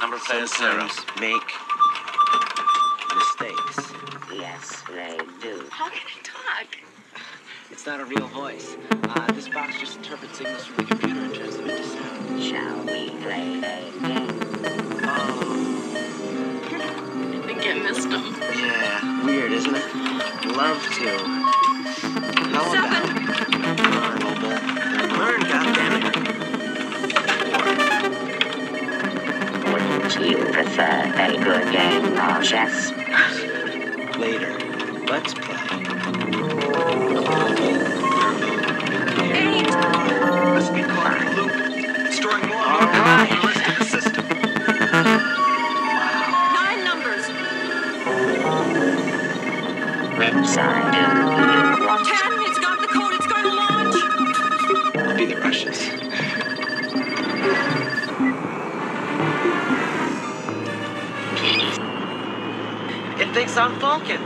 Number player zero. sometimes make mistakes. Yes, they do. How can I talk? It's not a real voice. Uh, this box just interprets signals from the computer and turns them into sound. Shall we play a game? Oh, I think I missed them. yeah. Weird, isn't it? Love to. How Seven. about Wouldn't you prefer uh, a good game uh, or chess? Later. Let's play. Eight. Must be caught in a loop. Storing more All right. numbers in the system. Nine numbers. Which side I'm Vulcan.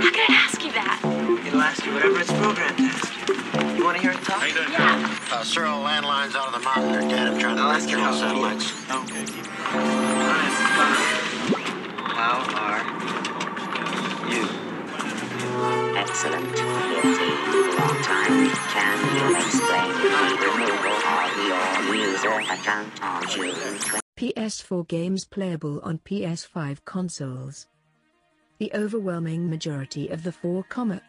How can I ask you that? It'll ask you whatever it's programmed to ask you. You want to hear it talk? How you doing? Yeah. Uh, Cyril, landlines out of the mountain. They're dead. I'm trying to I'll ask you control how satellites. Okay. How are Excellent. Fifteen. Long time. Can you explain the removal of your user account on June 20? PS4 games playable on PS5 consoles. The overwhelming majority of the 4,000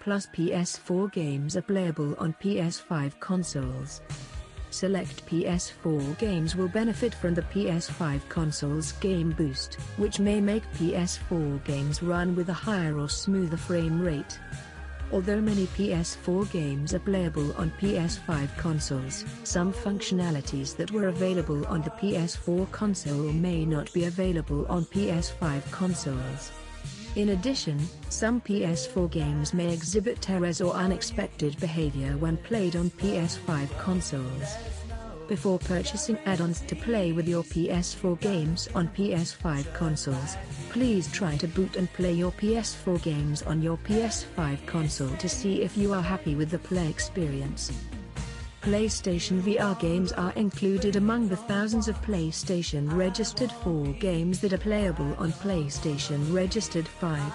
plus PS4 games are playable on PS5 consoles. Select PS4 games will benefit from the PS5 console's Game Boost, which may make PS4 games run with a higher or smoother frame rate. Although many PS4 games are playable on PS5 consoles, some functionalities that were available on the PS4 console may not be available on PS5 consoles. In addition, some PS4 games may exhibit errors or unexpected behavior when played on PS5 consoles. Before purchasing add-ons to play with your PS4 games on PS5 consoles, please try to boot and play your PS4 games on your PS5 console to see if you are happy with the play experience. PlayStation VR games are included among the thousands of PlayStation Registered 4 games that are playable on PlayStation Registered 5.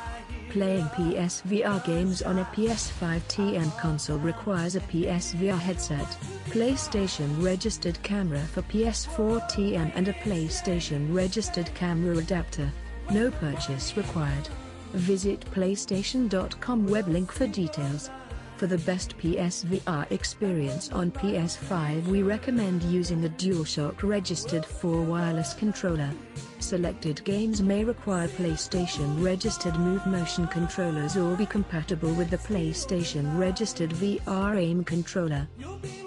Playing PSVR games on a PS5 TM console requires a PSVR headset, PlayStation registered camera for PS4 TM and a PlayStation registered camera adapter. No purchase required. Visit PlayStation.com web link for details. For the best PSVR experience on PS5 we recommend using a DualShock registered 4 wireless controller. Selected games may require PlayStation registered Move Motion controllers or be compatible with the PlayStation registered VR aim controller.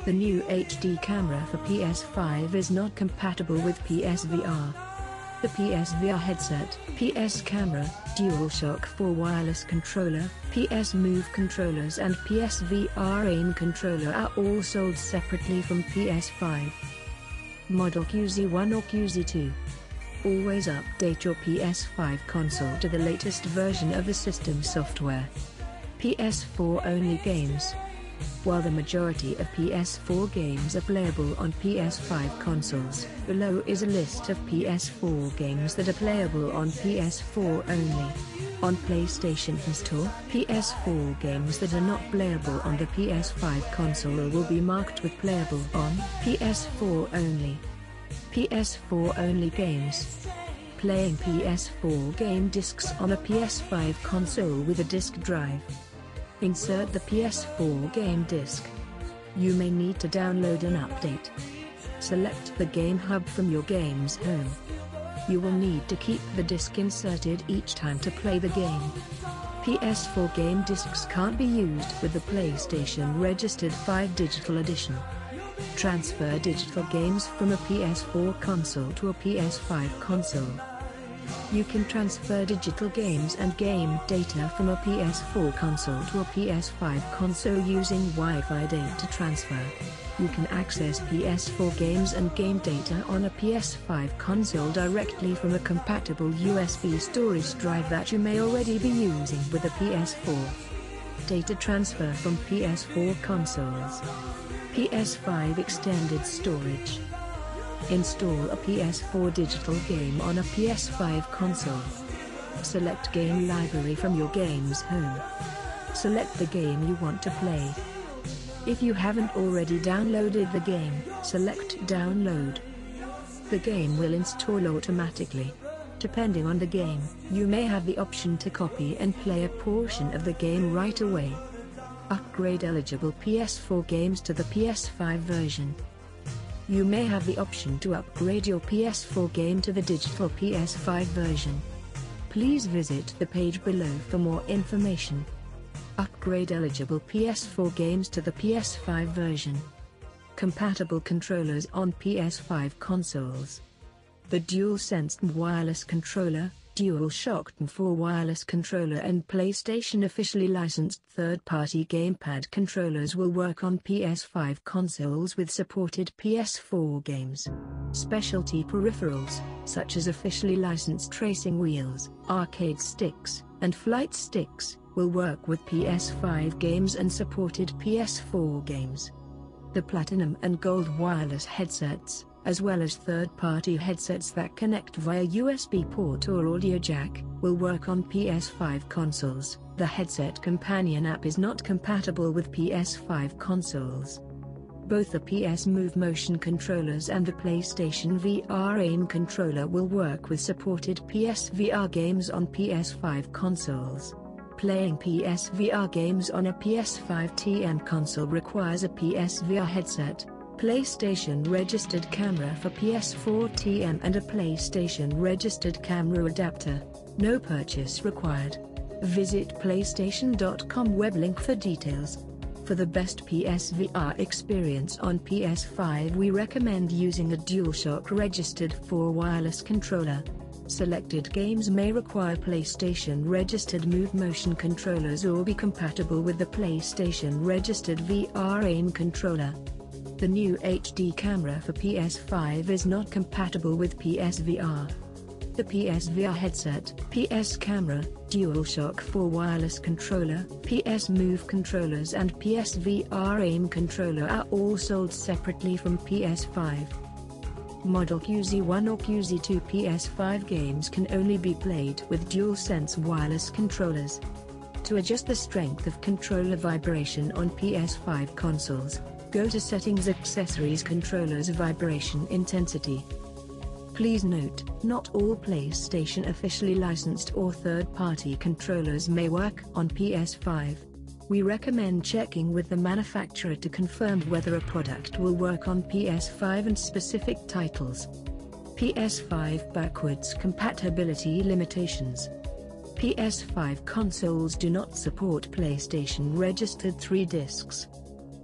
The new HD camera for PS5 is not compatible with PSVR. The PSVR headset, PS camera, DualShock 4 wireless controller, PS Move controllers and PSVR aim controller are all sold separately from PS5. Model QZ1 or QZ2. Always update your PS5 console to the latest version of the system software. PS4 only games. While the majority of PS4 games are playable on PS5 consoles, below is a list of PS4 games that are playable on PS4 only. On PlayStation Store, PS4 games that are not playable on the PS5 console will be marked with playable on PS4 only. PS4 only games. Playing PS4 game discs on a PS5 console with a disk drive. Insert the PS4 game disc. You may need to download an update. Select the Game Hub from your game's home. You will need to keep the disc inserted each time to play the game. PS4 game discs can't be used with the PlayStation Registered 5 Digital Edition. Transfer digital games from a PS4 console to a PS5 console. You can transfer digital games and game data from a PS4 console to a PS5 console using Wi-Fi data transfer. You can access PS4 games and game data on a PS5 console directly from a compatible USB storage drive that you may already be using with a PS4. data transfer from PS4 consoles. PS5 extended storage. Install a PS4 digital game on a PS5 console. Select game library from your game's home. Select the game you want to play. If you haven't already downloaded the game, select download. The game will install automatically. Depending on the game, you may have the option to copy and play a portion of the game right away. Upgrade eligible PS4 games to the PS5 version. You may have the option to upgrade your PS4 game to the digital PS5 version. Please visit the page below for more information. Upgrade eligible PS4 games to the PS5 version. Compatible controllers on PS5 consoles. The DualSense wireless controller, DualShock 4 wireless controller and PlayStation officially licensed third-party gamepad controllers will work on PS5 consoles with supported PS4 games. Specialty peripherals, such as officially licensed racing wheels, arcade sticks, and flight sticks, will work with PS5 games and supported PS4 games. The Platinum and Gold wireless headsets, as well as third-party headsets that connect via USB port or audio jack, will work on PS5 consoles. The Headset Companion app is not compatible with PS5 consoles. Both the PS Move motion controllers and the PlayStation VR aim controller will work with supported PSVR games on PS5 consoles. Playing PSVR games on a PS5 TM console requires a PSVR headset, PlayStation registered camera for PS4 TM and a PlayStation registered camera adapter. No purchase required. Visit PlayStation.com web link for details. For the best PSVR experience on PS5 we recommend using a DualShock registered 4 wireless controller. Selected games may require PlayStation registered Move motion controllers or be compatible with the PlayStation registered VR aim controller. The new HD camera for PS5 is not compatible with PSVR. The PSVR headset, PS camera, DualShock 4 wireless controller, PS Move controllers and PSVR aim controller are all sold separately from PS5. Model QZ1 or QZ2 PS5 games can only be played with DualSense wireless controllers. To adjust the strength of controller vibration on PS5 consoles, go to Settings Accessories Controllers Vibration Intensity. Please note, not all PlayStation officially licensed or third-party controllers may work on PS5. We recommend checking with the manufacturer to confirm whether a product will work on PS5 and specific titles. PS5 backwards compatibility limitations. PS5 consoles do not support PlayStation registered 3 discs.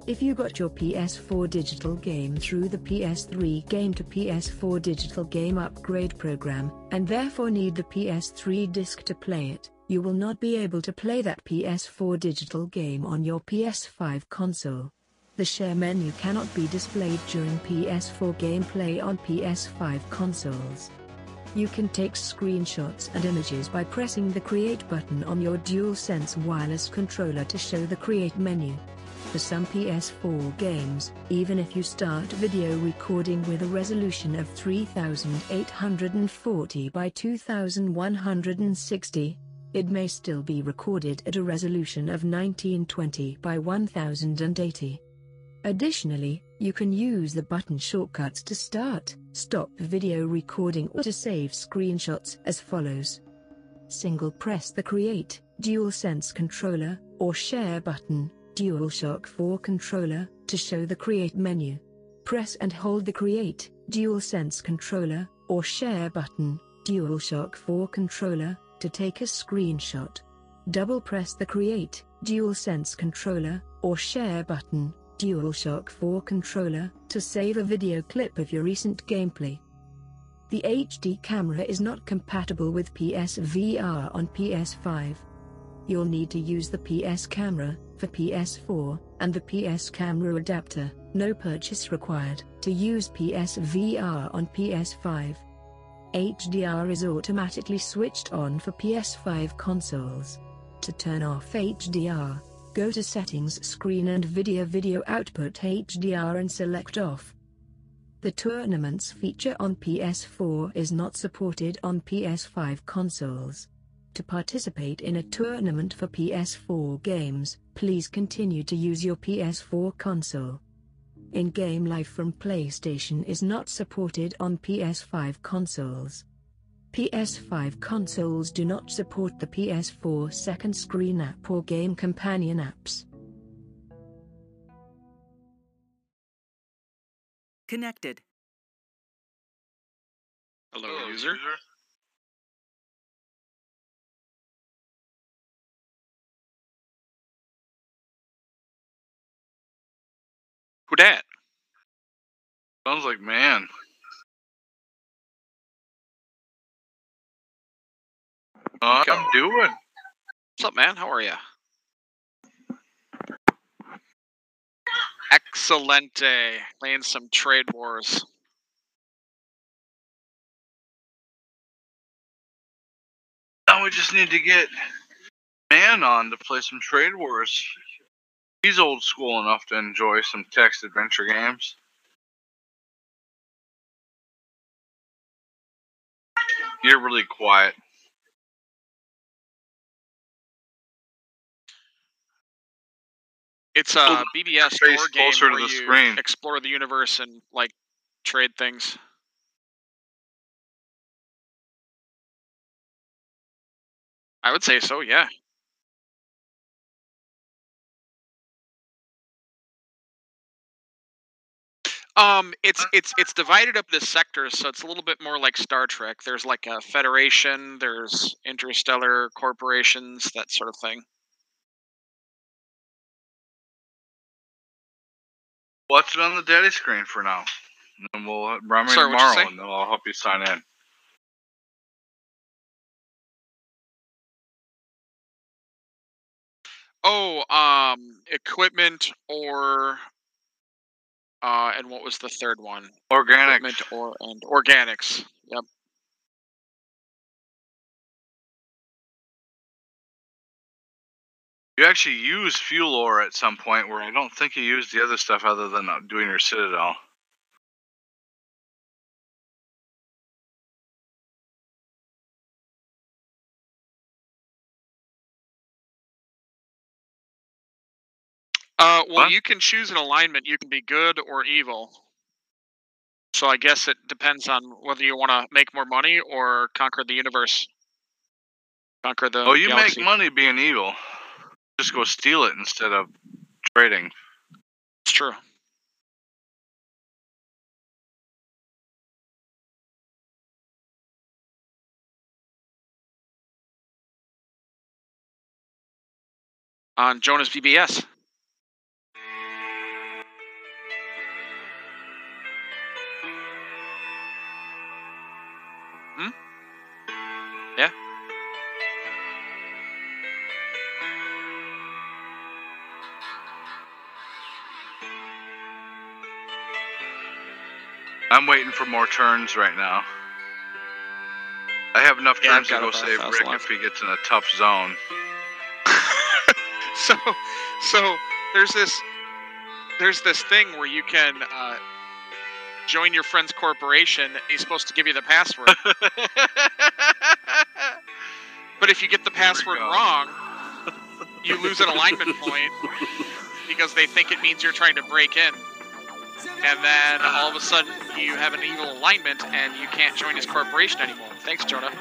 If you got your PS4 digital game through the PS3 game to PS4 digital game upgrade program, and therefore need the PS3 disc to play it, you will not be able to play that PS4 digital game on your PS5 console. The share menu cannot be displayed during PS4 gameplay on PS5 consoles. You can take screenshots and images by pressing the Create button on your DualSense wireless controller to show the Create menu. For some PS4 games, even if you start video recording with a resolution of 3840 by 2160, it may still be recorded at a resolution of 1920 by 1080. Additionally, you can use the button shortcuts to start, stop video recording or to save screenshots as follows. Single press the Create, DualSense controller, or Share button, DualShock 4 controller, to show the Create menu. Press and hold the Create, DualSense controller, or Share button, DualShock 4 controller, to take a screenshot. Double press the Create, DualSense controller, or Share button, DualShock 4 controller, to save a video clip of your recent gameplay. The HD camera is not compatible with PSVR on PS5. You'll need to use the PS camera, for PS4, and the PS camera adapter, no purchase required, to use PSVR on PS5. HDR is automatically switched on for PS5 consoles. To turn off HDR, Go to Settings screen and Video Video Output HDR and select Off. The tournaments feature on PS4 is not supported on PS5 consoles. To participate in a tournament for PS4 games, please continue to use your PS4 console. In-game live from PlayStation is not supported on PS5 consoles. PS5 consoles do not support the PS4 second screen app or game companion apps. Connected. Hello, user. Who dat? Sounds like man. Uh, I'm doing. What's up, man? How are you? Excelente. Playing some trade wars. Now we just need to get man on to play some trade wars. He's old school enough to enjoy some text adventure games. You're really quiet. It's a BBS war game closer to where the you screen. explore the universe and like trade things. I would say so, yeah. Um, it's it's it's divided up into sectors, so it's a little bit more like Star Trek. There's like a federation, there's interstellar corporations, that sort of thing. Watch it on the daddy screen for now. And then we'll run me Sorry, what'd you tomorrow, say? and then I'll help you sign in. Oh, um, equipment or uh, and what was the third one? Organic. Equipment ore and organics. Yep. You actually use fuel ore at some point where I don't think you use the other stuff other than doing your citadel. Uh, well, you can choose an alignment. You can be good or evil. So I guess it depends on whether you want to make more money or conquer the universe. Conquer the. oh, you galaxy. make money being evil. Just go steal it instead of trading. It's true. On Jonah's BBS. I'm waiting for more turns right now. I have enough Yeah, turns to go save Rick left. if he gets in a tough zone. so so there's this there's this thing where you can uh, join your friend's corporation he's supposed to give you the password but if you get the password wrong you lose an alignment point because they think it means you're trying to break in and then all of a sudden you have an evil alignment and you can't join his corporation anymore thanks jonah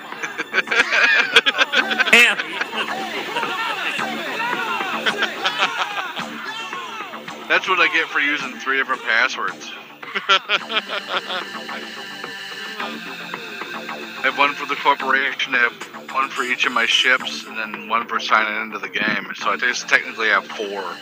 Damn. That's what I get for using three different passwords. I have one for the corporation, I have one for each of my ships, and then one for signing into the game. So I just technically have four.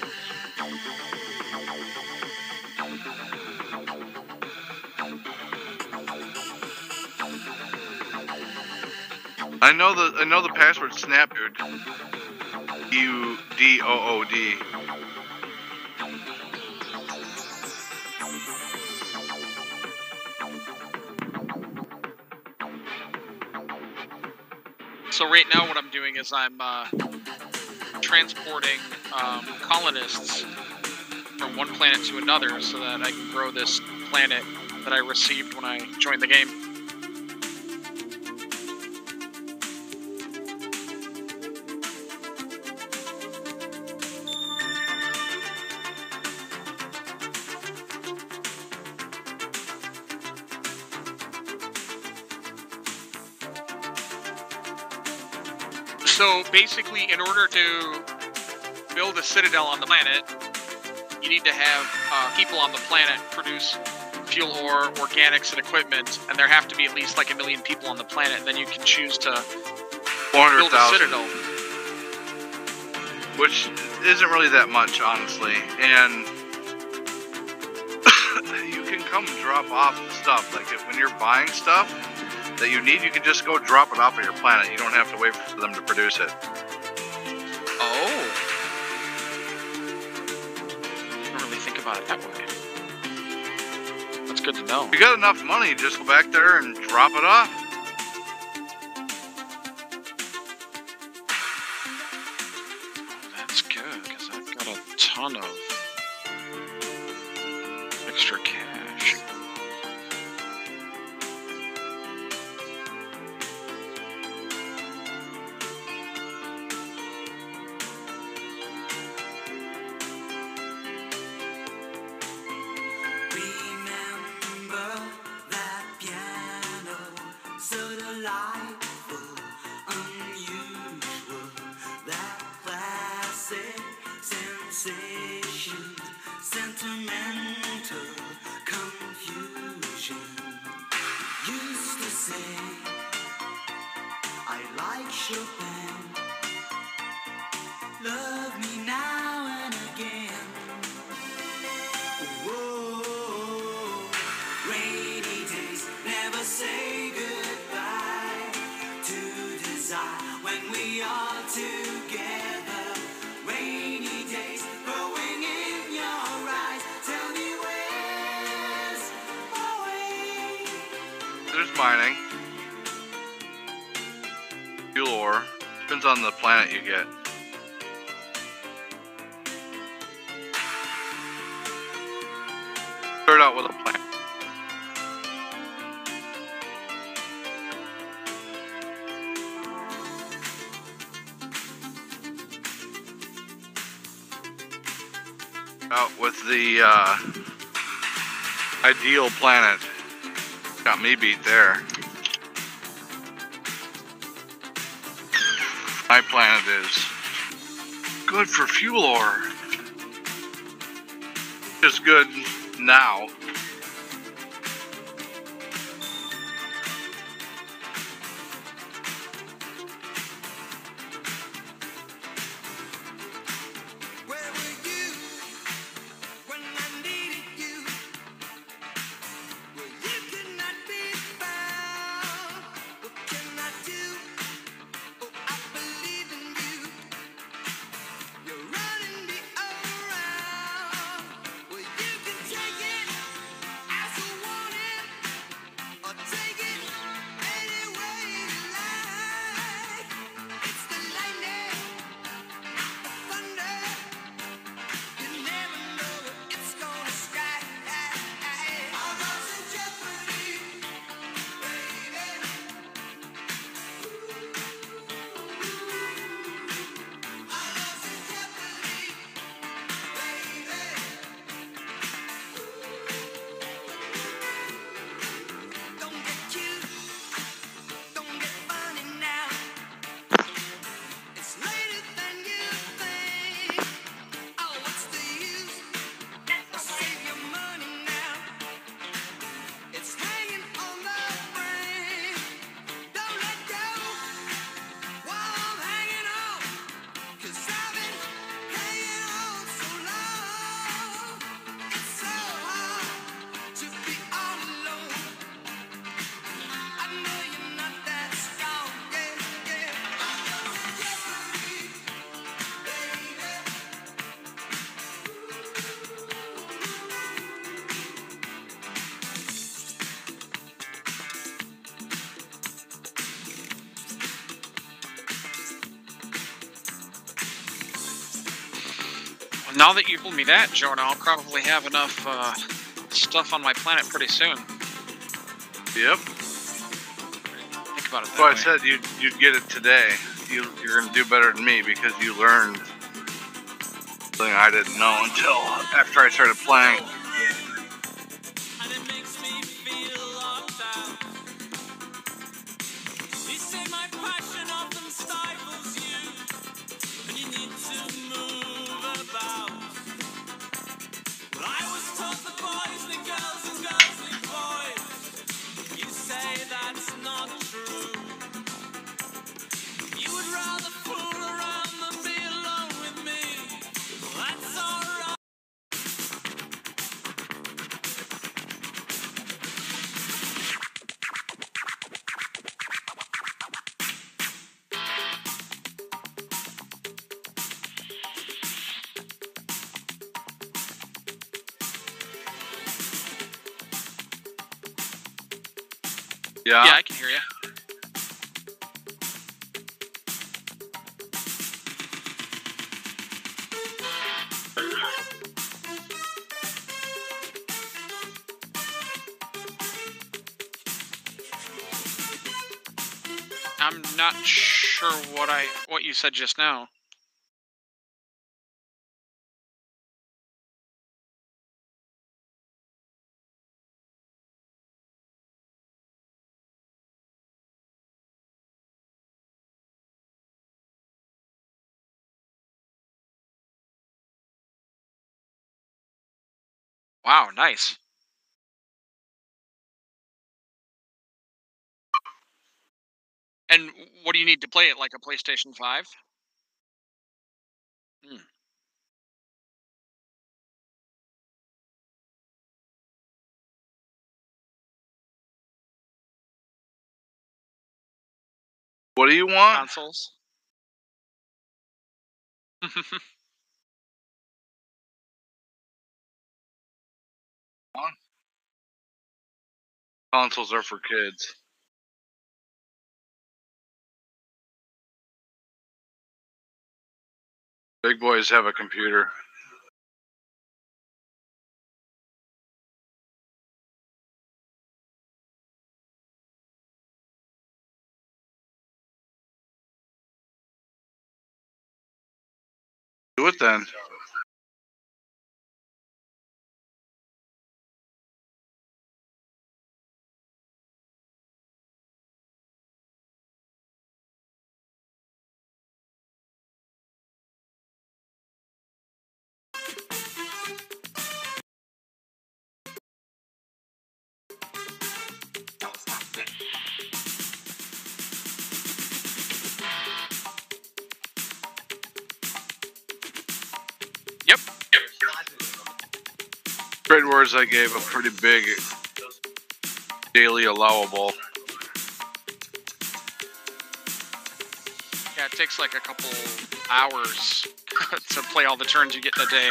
I know the I know the password snap dude. U D O O D. So right now, what I'm doing is I'm uh, transporting um, colonists from one planet to another so that I can grow this planet that I received when I joined the game. Basically, in order to build a citadel on the planet, you need to have uh, people on the planet produce fuel ore, organics, and equipment, and there have to be at least like a million people on the planet, and then you can choose to build a citadel. which isn't really that much, honestly. And you can come drop off the stuff. Like if, when you're buying stuff that you need, you can just go drop it off at your planet. You don't have to wait for them to produce it. Oh. I don't really think about it that way. That's good to know. You got enough money, just go back there and drop it off. That's good, because I've got a ton of beat there. My planet is good for fuel ore. Just good now. Me that, Jonah, I'll probably have enough uh, stuff on my planet pretty soon. Yep. Think about it That's why I way. said you'd, you'd get it today. You, you're going to do better than me because you learned something I didn't know until after I started playing. Yeah? Yeah, I can hear you. I'm not sure what I what you said just now. Nice. And what do you need to play it like a PlayStation 5? Hmm. What do you want? Consoles? Consoles are for kids. Big boys have a computer. Do it then. I gave a pretty big daily allowable. Yeah, it takes like a couple hours to play all the turns you get in a day.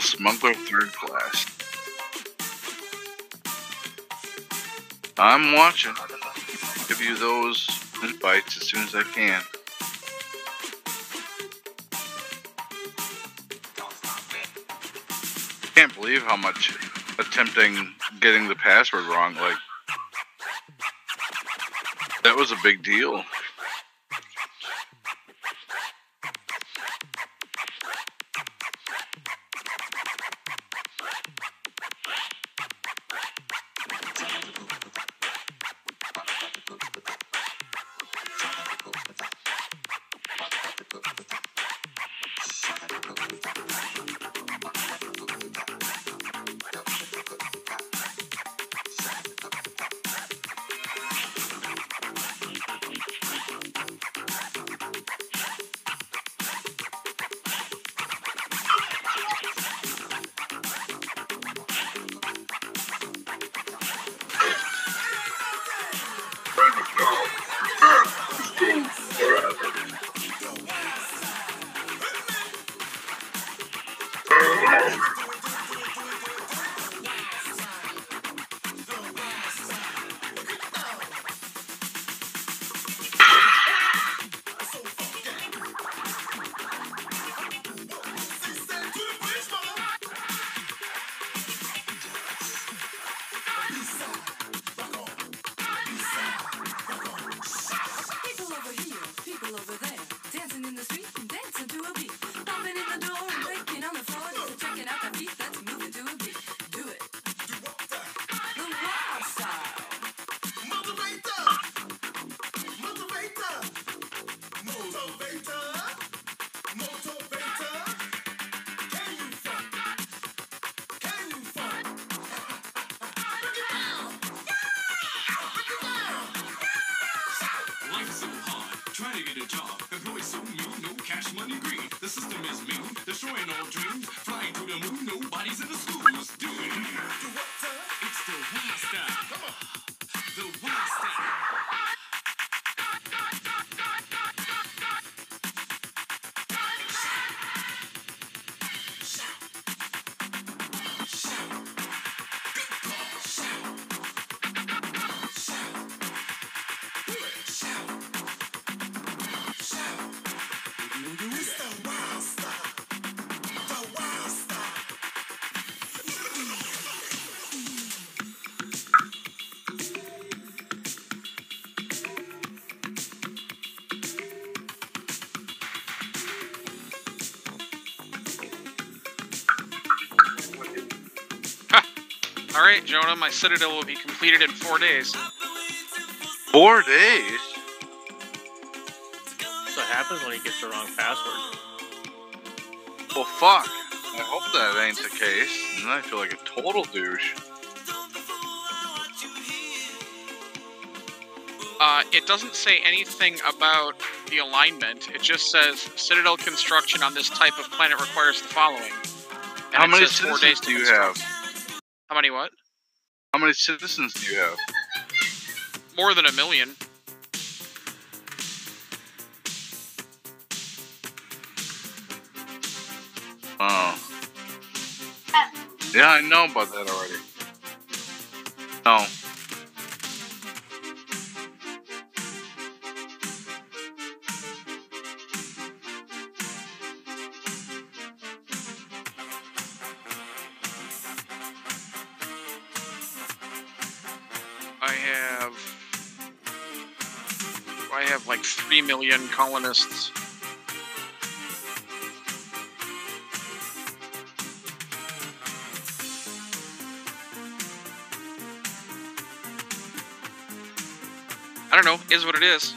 Smuggler third class. I'm watching. Give you those invites as soon as I can. Can't believe how much attempting getting the password wrong. Like that was a big deal. All right, Jonah, my citadel will be completed in four days. Four days. That's what happens when he gets the wrong password. Well, fuck. I hope that ain't the case. And then I feel like a total douche. Uh, it doesn't say anything about the alignment. It just says citadel construction on this type of planet requires the following. And How many says four days to do you construct. have? How many what? How many citizens do you have? More than a million. Oh. Yeah, I know about that already. No. Million colonists. I don't know, is what it is.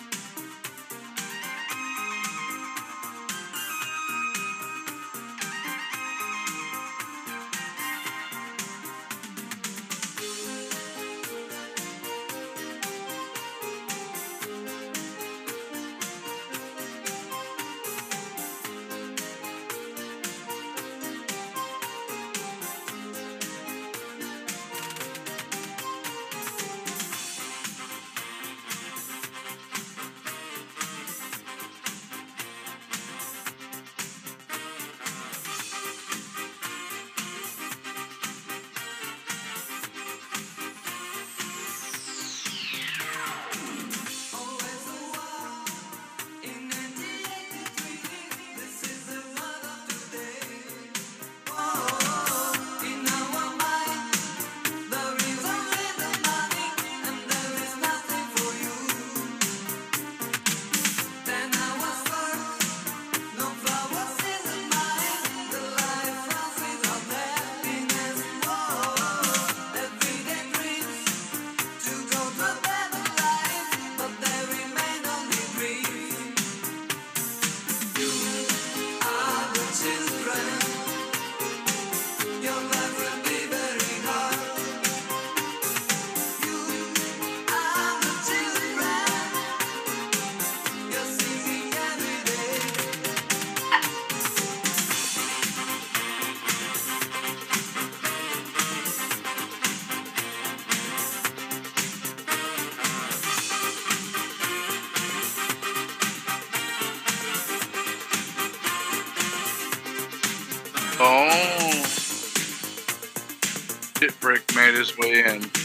Made his way in.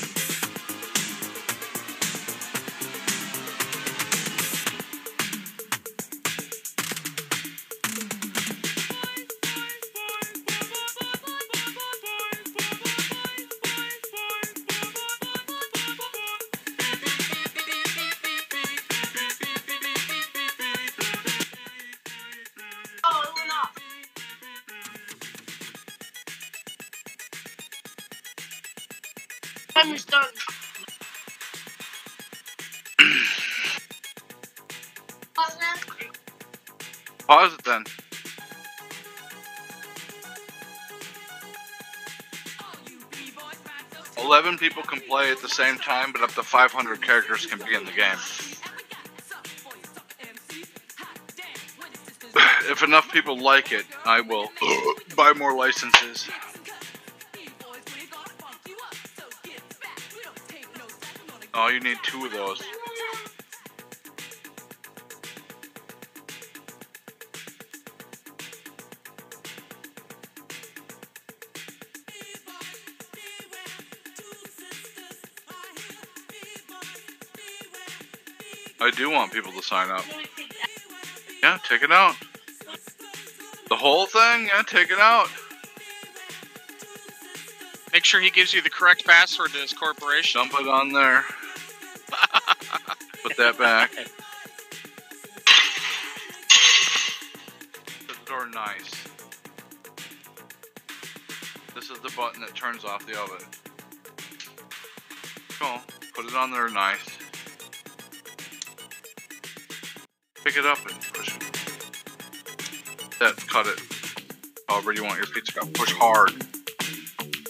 people can play at the same time, but up to 500 characters can be in the game. if enough people like it, I will buy more licenses. Oh, you need two of those. Do want people to sign up. Yeah, take it out. The whole thing? Yeah, take it out. Make sure he gives you the correct password to his corporation. Dump it on there. Put that back. The door nice. This is the button that turns off the oven. Go. Put it on there nice. Pick it up and push it. That cut it. However you want your pizza cut. Push hard.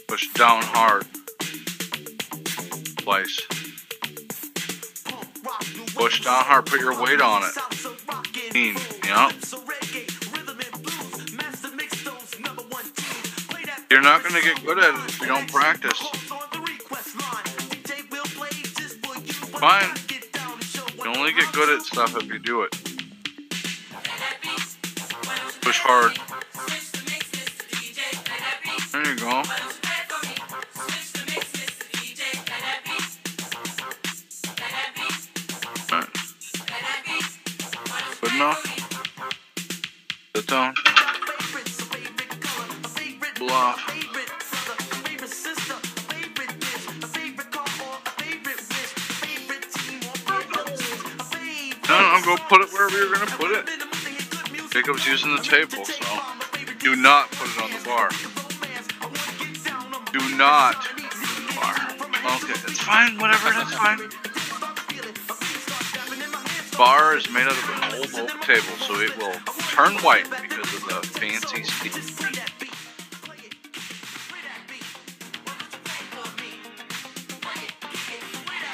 Push down hard. Slice. Push down hard. Put your weight on it. Clean. Yep. You're not gonna get good at it if you don't practice. Fine. You only get good at stuff if you do it. Push hard. There you go. Alright. Good enough? Down. Pull off. No, no, go put it wherever you're gonna put it. Jacob's using the table, so do not put it on the bar. Do not bar. Okay, it's fine, whatever, that's fine. Bar is made out of an old oak table, so it will turn white because of the fancy steel.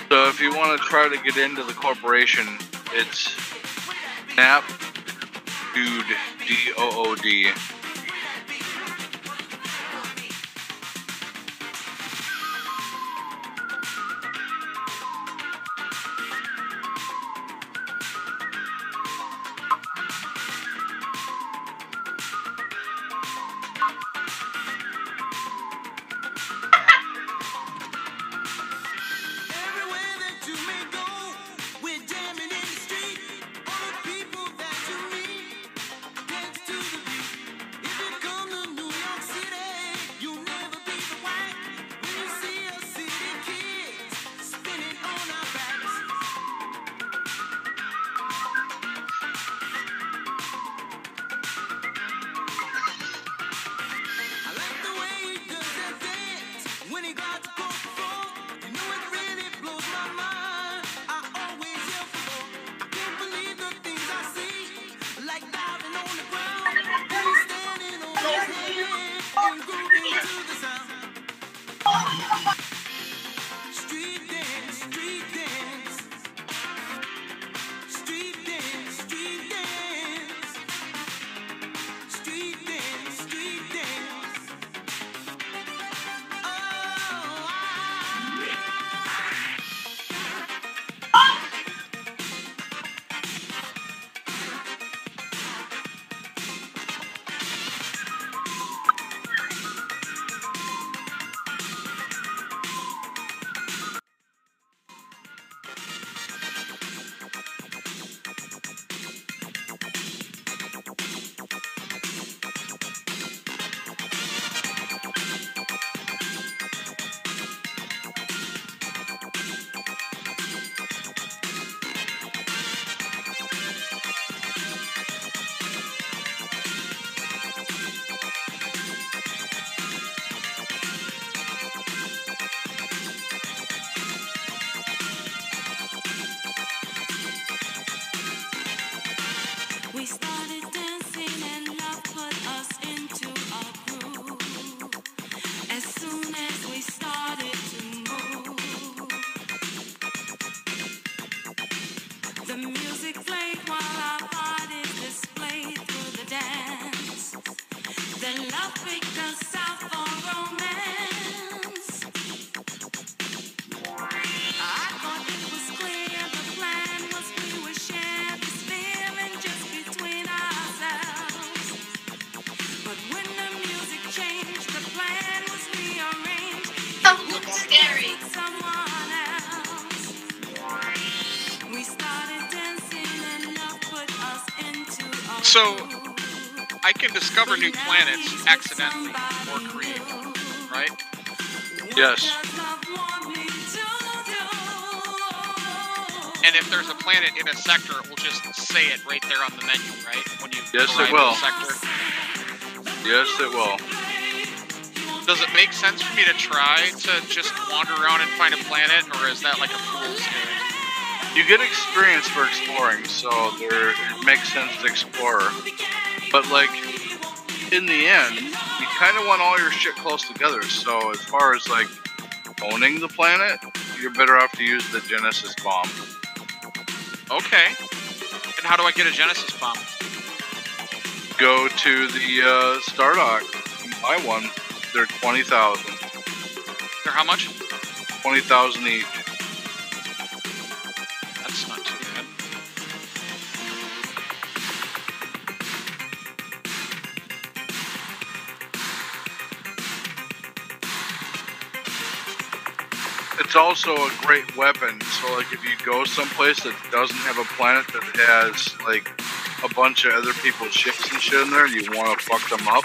So if you want to try to get into the corporation, it's Nap Dude D O O D. I can discover new planets accidentally or creatively, right? Yes. And if there's a planet in a sector, it will just say it right there on the menu, right? When you Yes, it will. sector. Yes, it will. Does it make sense for me to try to just wander around and find a planet, or is that like a fool's errand? You get experience for exploring, so there it makes sense to explore. But like in the end, you kind of want all your shit close together. So as far as like owning the planet, you're better off to use the Genesis bomb. Okay. And how do I get a Genesis bomb? Go to the uh, Stardock and buy one. They're twenty thousand. They're how much? Twenty thousand each. It's also a great weapon. So like if you go someplace that doesn't have a planet that has like a bunch of other people's ships and shit in there, and you want to fuck them up,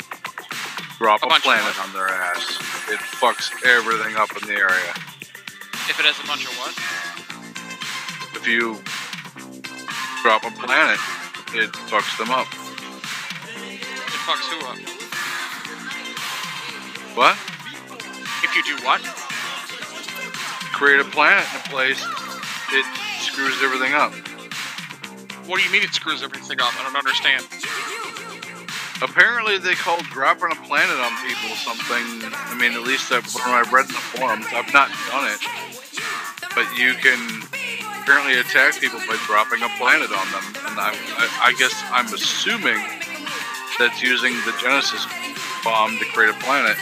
drop A a, planet on their ass. It fucks everything up in the area. If it has a bunch of what? If you drop a planet, it fucks them up. It fucks who up? What? If you do what? Create a planet in a place, it screws everything up. What do you mean it screws everything up? I don't understand. Apparently, they call dropping a planet on people something. I mean, at least I've, when I read in the forums, I've not done it, but you can apparently attack people by dropping a planet on them. And I, I, I guess I'm assuming that's using the Genesis bomb to create a planet.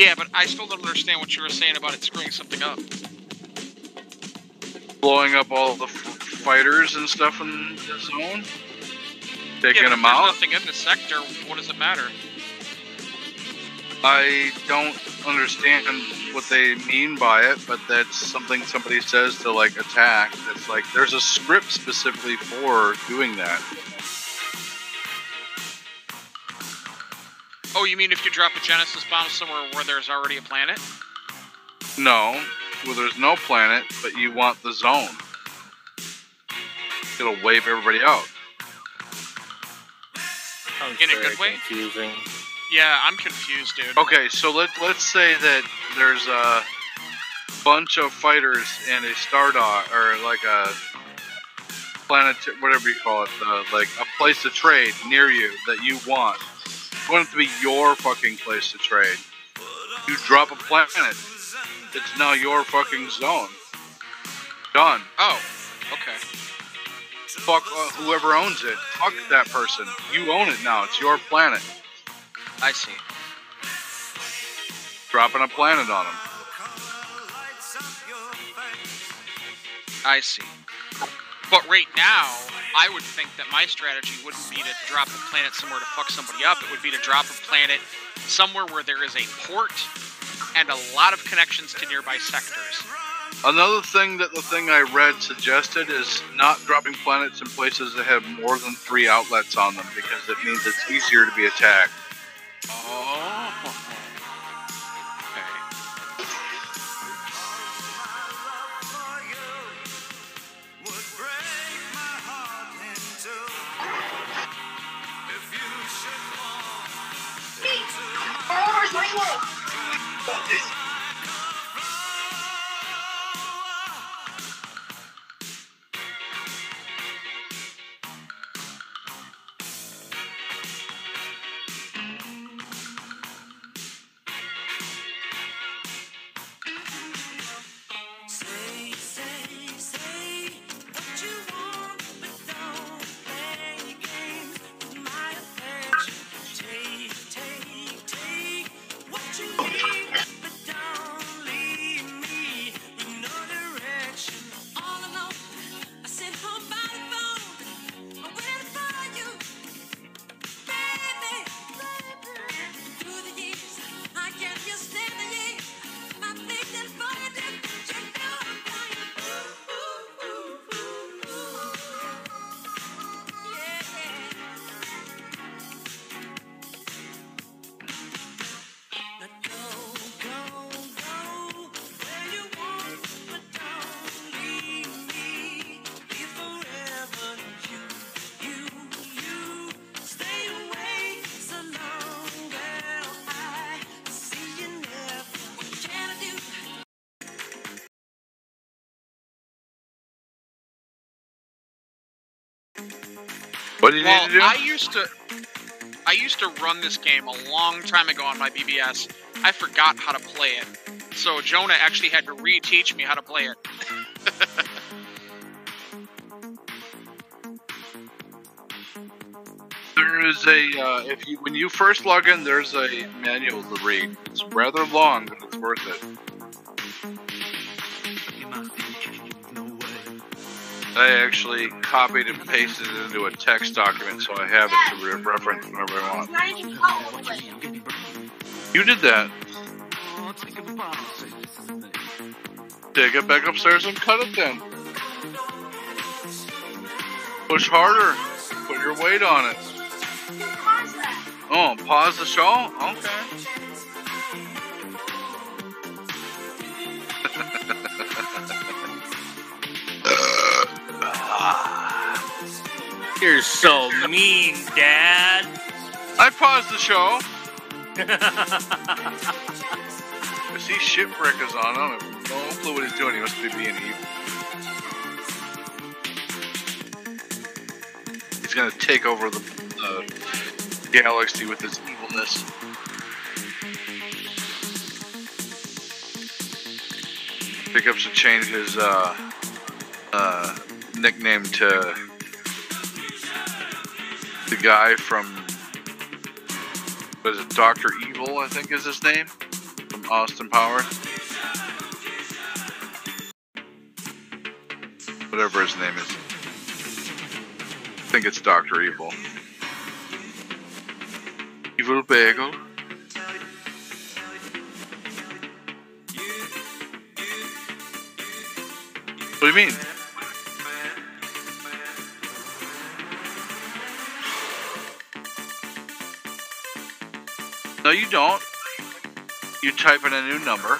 Yeah, but I still don't understand what you were saying about it screwing something up. blowing up all the f- fighters and stuff in the zone, taking yeah, them out. nothing in the sector. What does it matter? I don't understand what they mean by it, but that's something somebody says to like attack. It's like there's a script specifically for doing that. Oh, you mean if you drop a Genesis bomb somewhere where there's already a planet? No, well, there's no planet, but you want the zone. It'll wave everybody out. Sounds In a good way? Confusing. Yeah, I'm confused, dude. Okay, so let let's say that there's a bunch of fighters and a Stardock or like a planet, whatever you call it, uh, like a place to trade near you that you want. Want it to be your fucking place to trade. You drop a planet, it's now your fucking zone. Done. Oh, okay. Fuck uh, whoever owns it. Fuck that person. You own it now. It's your planet. I see. Dropping a planet on them. I see. But right now, I would think that my strategy wouldn't be to drop a planet somewhere to fuck somebody up. It would be to drop a planet somewhere where there is a port and a lot of connections to nearby sectors. Another thing that the thing I read suggested is not dropping planets in places that have more than three outlets on them because it means it's easier to be attacked. Oh. But this What do you well, need to do? I used to, I used to run this game a long time ago on my BBS. I forgot how to play it, so Jonah actually had to reteach me how to play it. There is a uh, if you when you first log in, there's a manual to read. It's rather long, but it's worth it. I actually copied and pasted it into a text document, so I have it to re- reference whenever I want. You did that. Take it back upstairs and cut it then. Push harder. Put your weight on it. Oh, pause the show? Okay. You're so mean, Dad. I paused the show. I see shipwreck is on. I don't have no clue what he's doing. He must be being evil. He's gonna take over the, the galaxy with his evilness. Pickup should change his uh, uh, nickname to guy from what is it, Doctor Evil? I think is his name from Austin Powers. Whatever his name is. I think it's Doctor Evil. Evil Bagel. What do you mean? No, you don't. You type in a new number.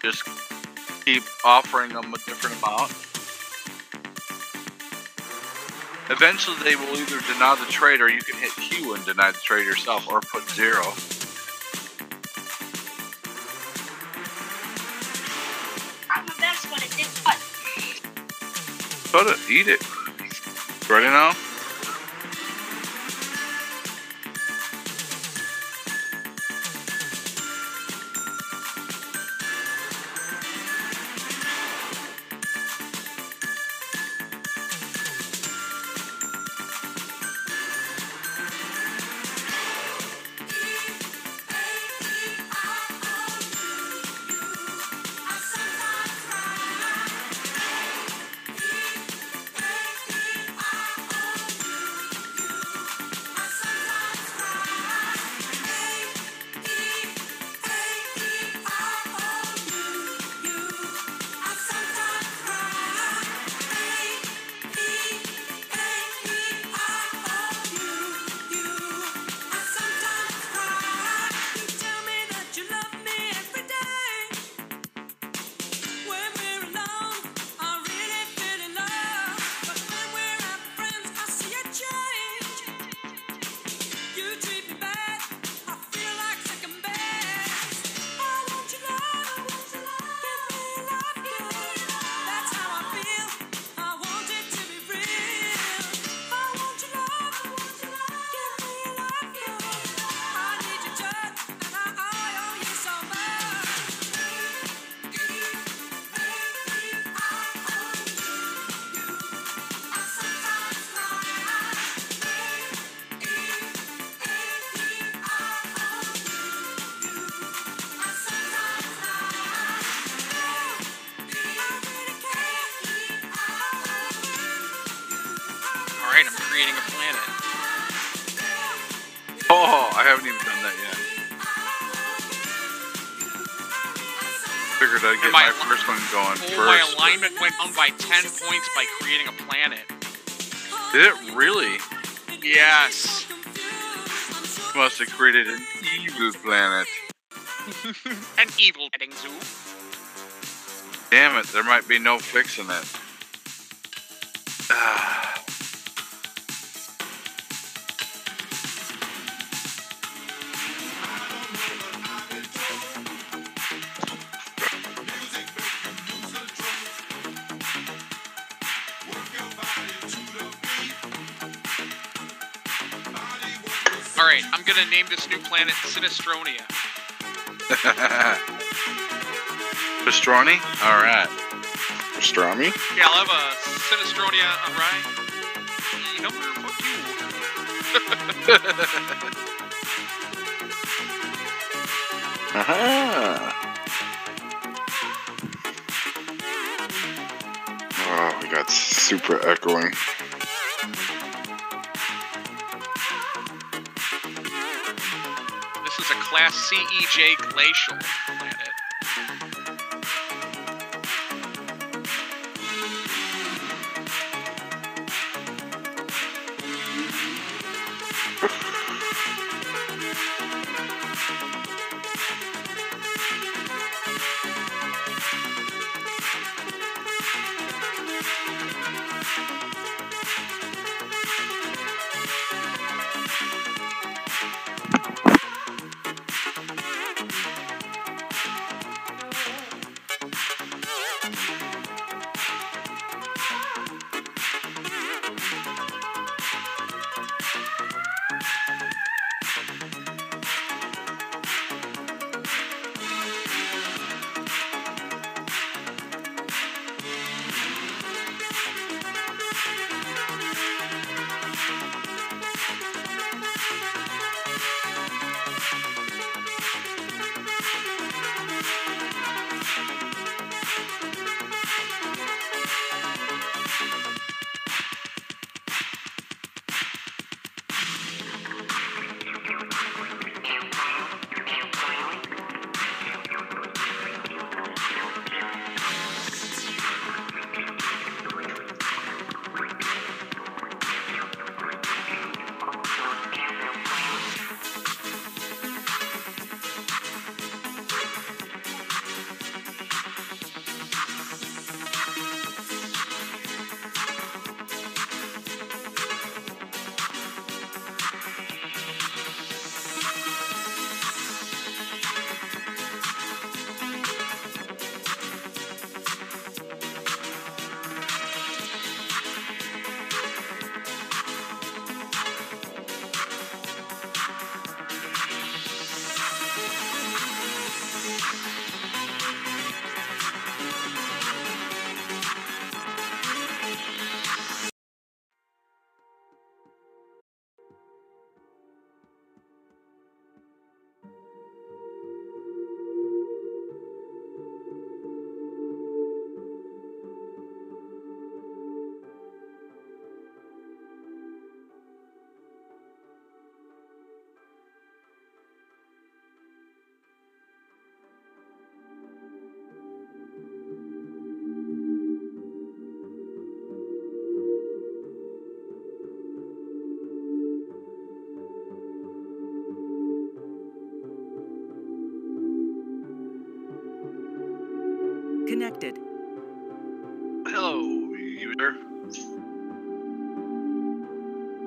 Just keep offering them a different amount. Eventually, they will either deny the trade or you can hit Q and deny the trade yourself or put zero. I'm the best one. It didn't cut. Put it, eat it. Ready now? By 10 points by creating a planet. Did it really? Yes. Must have created an evil planet. An evil petting zoo. Damn it, there might be no fixing it. Right, I'm gonna name this new planet Sinistronia. Pastroni? Alright. Pastrami? Yeah, I'll have a Sinistronia on right. E number, fuck you. Aha! Uh-huh. Oh, we got super echoing. Class CEJ glacial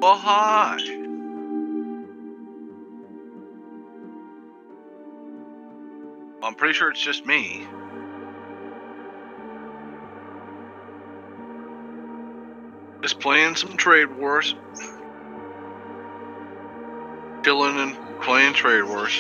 Hi. I'm pretty sure it's just me. Just playing some trade wars. Killing and playing trade wars.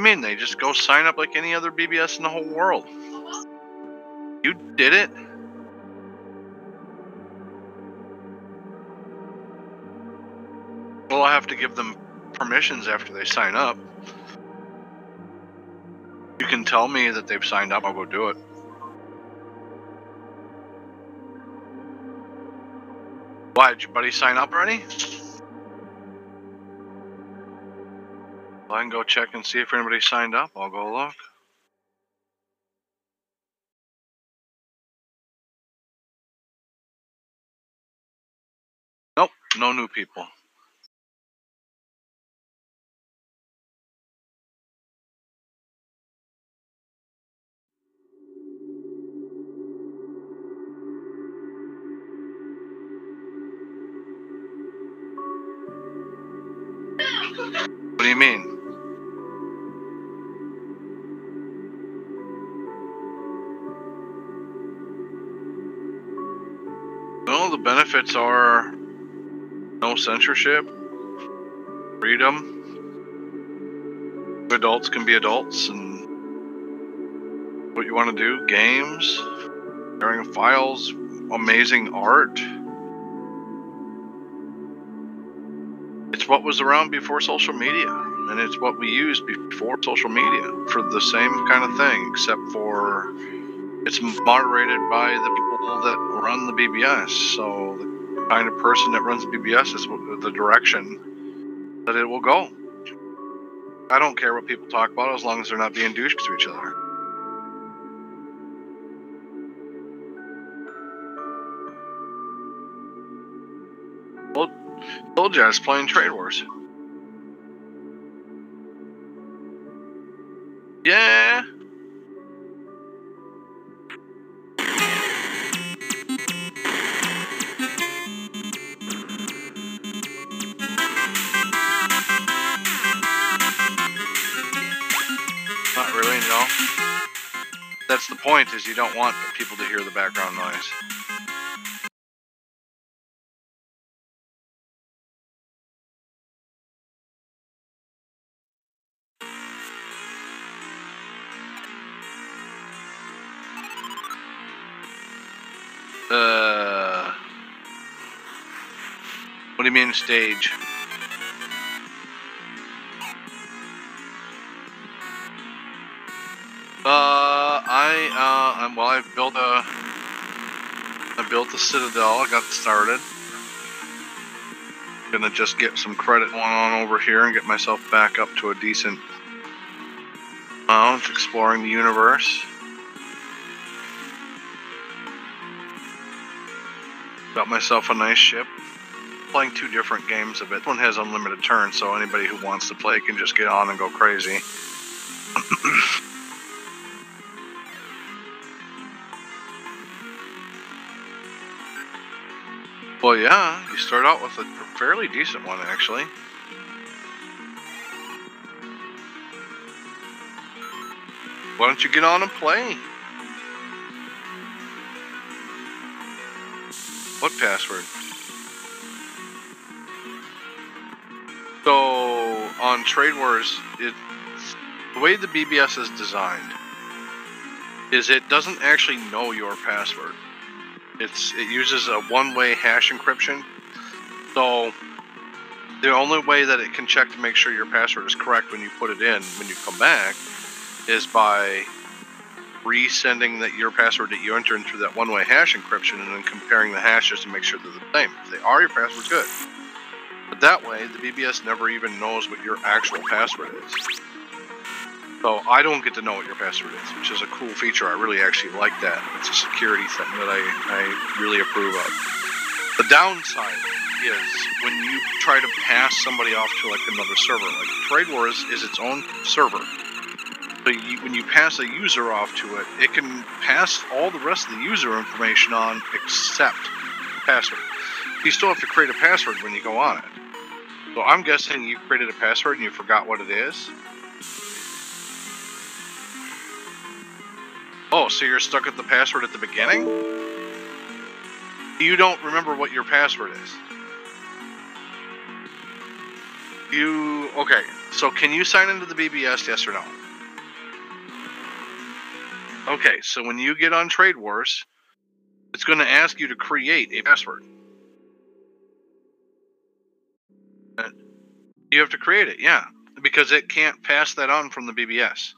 Mean? They just go sign up like any other BBS in the whole world. You did it? Well, I have to give them permissions after they sign up. You can tell me that they've signed up, I'll go do it. Why, did your buddy sign up already? I can go check and see if anybody signed up. I'll go look. Nope, no new people. What do you mean? Benefits are no censorship, freedom. Adults can be adults and what you want to do, games, sharing files, amazing art. It's what was around before social media, and it's what we used before social media for the same kind of thing, except for it's moderated by the people that run the BBS. So the kind of person that runs BBS is the direction that it will go. I don't care what people talk about as long as they're not being douches to each other. Well, told you I was playing Trade Wars. No. That's the point, is you don't want people to hear the background noise. Uh, what do you mean stage? I uh, I'm, well, I've built a, I built a citadel. I got started. Gonna just get some credit going on over here and get myself back up to a decent amount, exploring the universe. Got myself a nice ship. Playing two different games of it. One has unlimited turns, so anybody who wants to play can just get on and go crazy. Well, yeah, you start out with a fairly decent one, actually. Why don't you get on and play? What password? So on Trade Wars, it the way the BBS is designed is it doesn't actually know your password. It's it uses a one-way hash encryption. So the only way that it can check to make sure your password is correct when you put it in when you come back is by resending that your password that you enter into that one-way hash encryption and then comparing the hashes to make sure they're the same. If they are, your password's good. But that way, the BBS never even knows what your actual password is. So I don't get to know what your password is, which is a cool feature. I really actually like that. It's a security thing that I, I really approve of. The downside is when you try to pass somebody off to like another server. Like Trade Wars is its own server. So you, when you pass a user off to it, it can pass all the rest of the user information on except password. You still have to create a password when you go on it. So I'm guessing you created a password and you forgot what it is. Oh, so you're stuck at the password at the beginning? You don't remember what your password is. You okay? So can you sign into the BBS? Yes or no? Okay, so when you get on Trade Wars, it's going to ask you to create a password. You have to create it, yeah, because it can't pass that on from the BBS.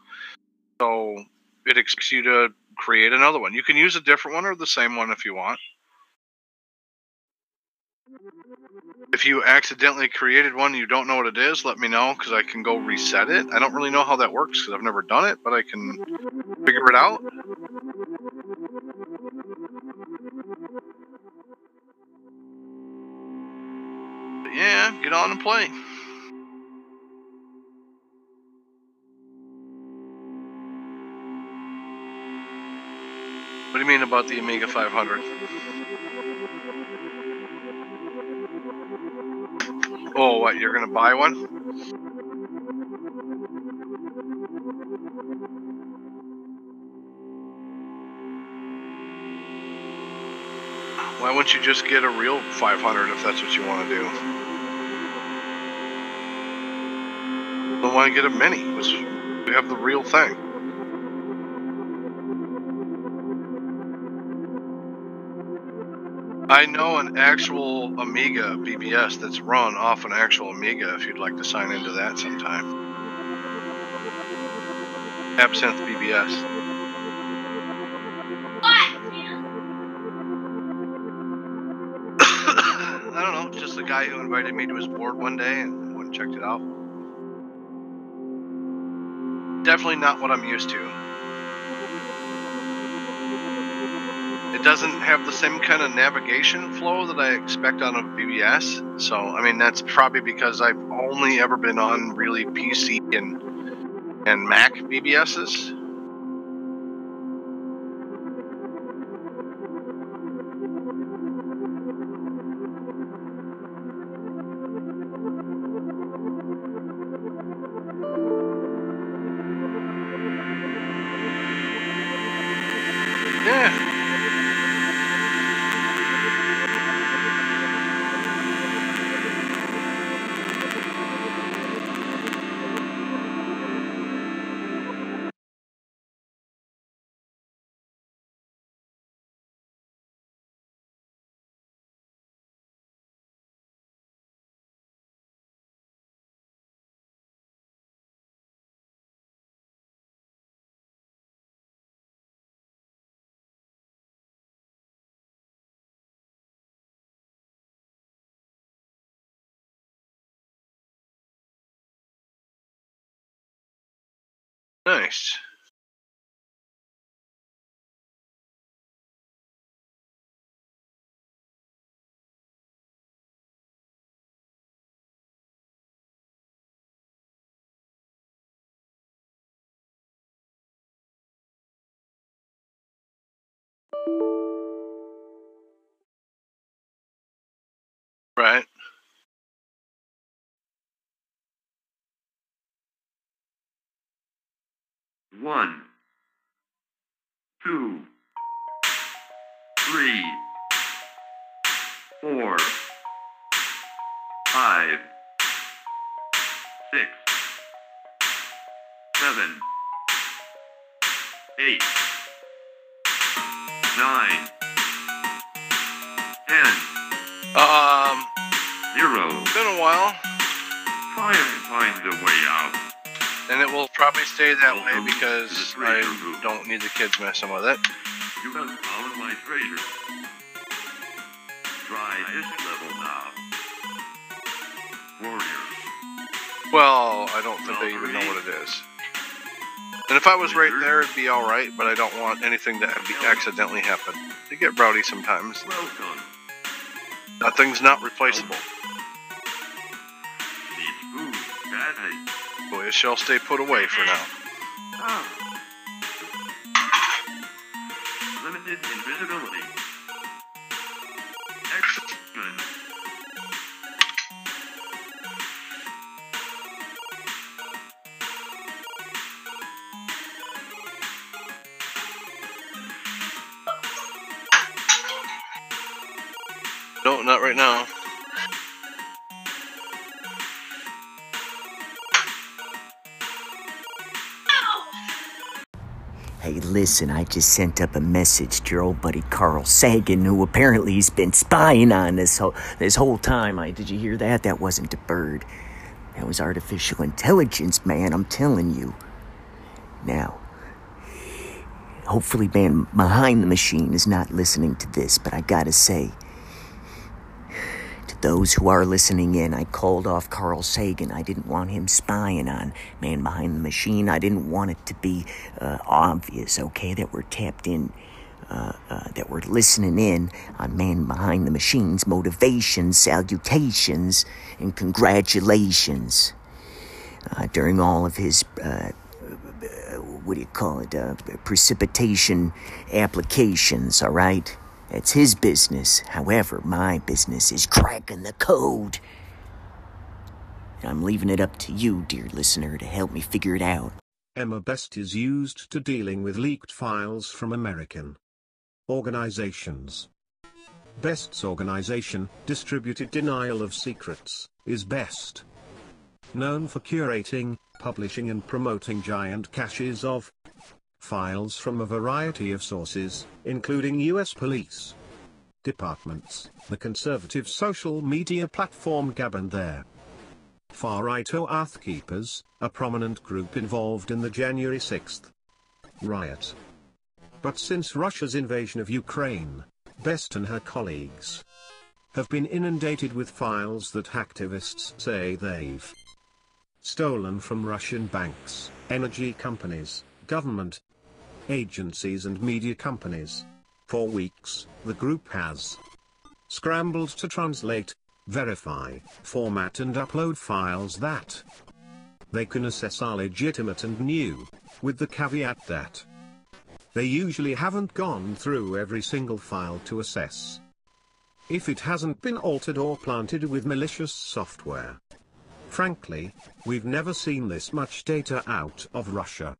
So it expects you to create another one. You can use a different one or the same one if you want. If you accidentally created one you don't know what it is, let me know because I can go reset it. I don't really know how that works because I've never done it, but I can figure it out. But yeah, get on and play. Mean about the Amiga 500? Oh, what? You're gonna buy one? Why Why wouldn't you just get a real 500 if that's what you want to do? Want to get a mini. We have the real thing. I know an actual Amiga BBS that's run off an actual Amiga if you'd like to sign into that sometime. Absinthe BBS. I don't know, just the guy who invited me to his board one day and went and checked it out. Definitely not what I'm used to. It doesn't have the same kind of navigation flow that I expect on a BBS. So, I mean, that's probably because I've only ever been on really PC and and Mac BBSs. Nice. Right. One, two, three, four, five, six, seven, eight, nine, ten, Um, zero. been a while, Try and find a way out. And it will probably stay that way because I don't need the kids messing with it. You have found my treasure. Try this level now. Warrior. Well, I don't think they even know what it is. And if I was right there, it'd be all right, but I don't want anything to be accidentally happen. They get rowdy sometimes. Welcome. Nothing's not replaceable. It shall stay put away for now. Ah. Limited invisibility. Listen, I just sent up a message to your old buddy Carl Sagan, who apparently has been spying on this whole this whole time. I did you hear that? That wasn't a bird. That was artificial intelligence, man. I'm telling you. Now, hopefully, man behind the machine is not listening to this, but I gotta say, those who are listening in, I called off Carl Sagan. I didn't want him spying on Man Behind the Machine. I didn't want it to be uh, obvious, okay, that we're tapped in, uh, uh, that we're listening in on Man Behind the Machine's motivations, salutations, and congratulations uh, during all of his. Uh, what do you call it? Uh, precipitation applications, all right? It's his business. However, my business is cracking the code. And I'm leaving it up to you, dear listener, to help me figure it out. Emma Best is used to dealing with leaked files from American organizations. Best's organization, Distributed Denial of Secrets, is Best. Known for curating, publishing and promoting giant caches of files from a variety of sources, including US police departments, the conservative social media platform Gab and their far-right Oath Keepers, a prominent group involved in the January 6th riot. But since Russia's invasion of Ukraine, Best and her colleagues have been inundated with files that hacktivists say they've stolen from Russian banks, energy companies, government agencies and media companies. For weeks, the group has scrambled to translate, verify, format and upload files that they can assess are legitimate and new, with the caveat that they usually haven't gone through every single file to assess if it hasn't been altered or planted with malicious software. Frankly, we've never seen this much data out of Russia.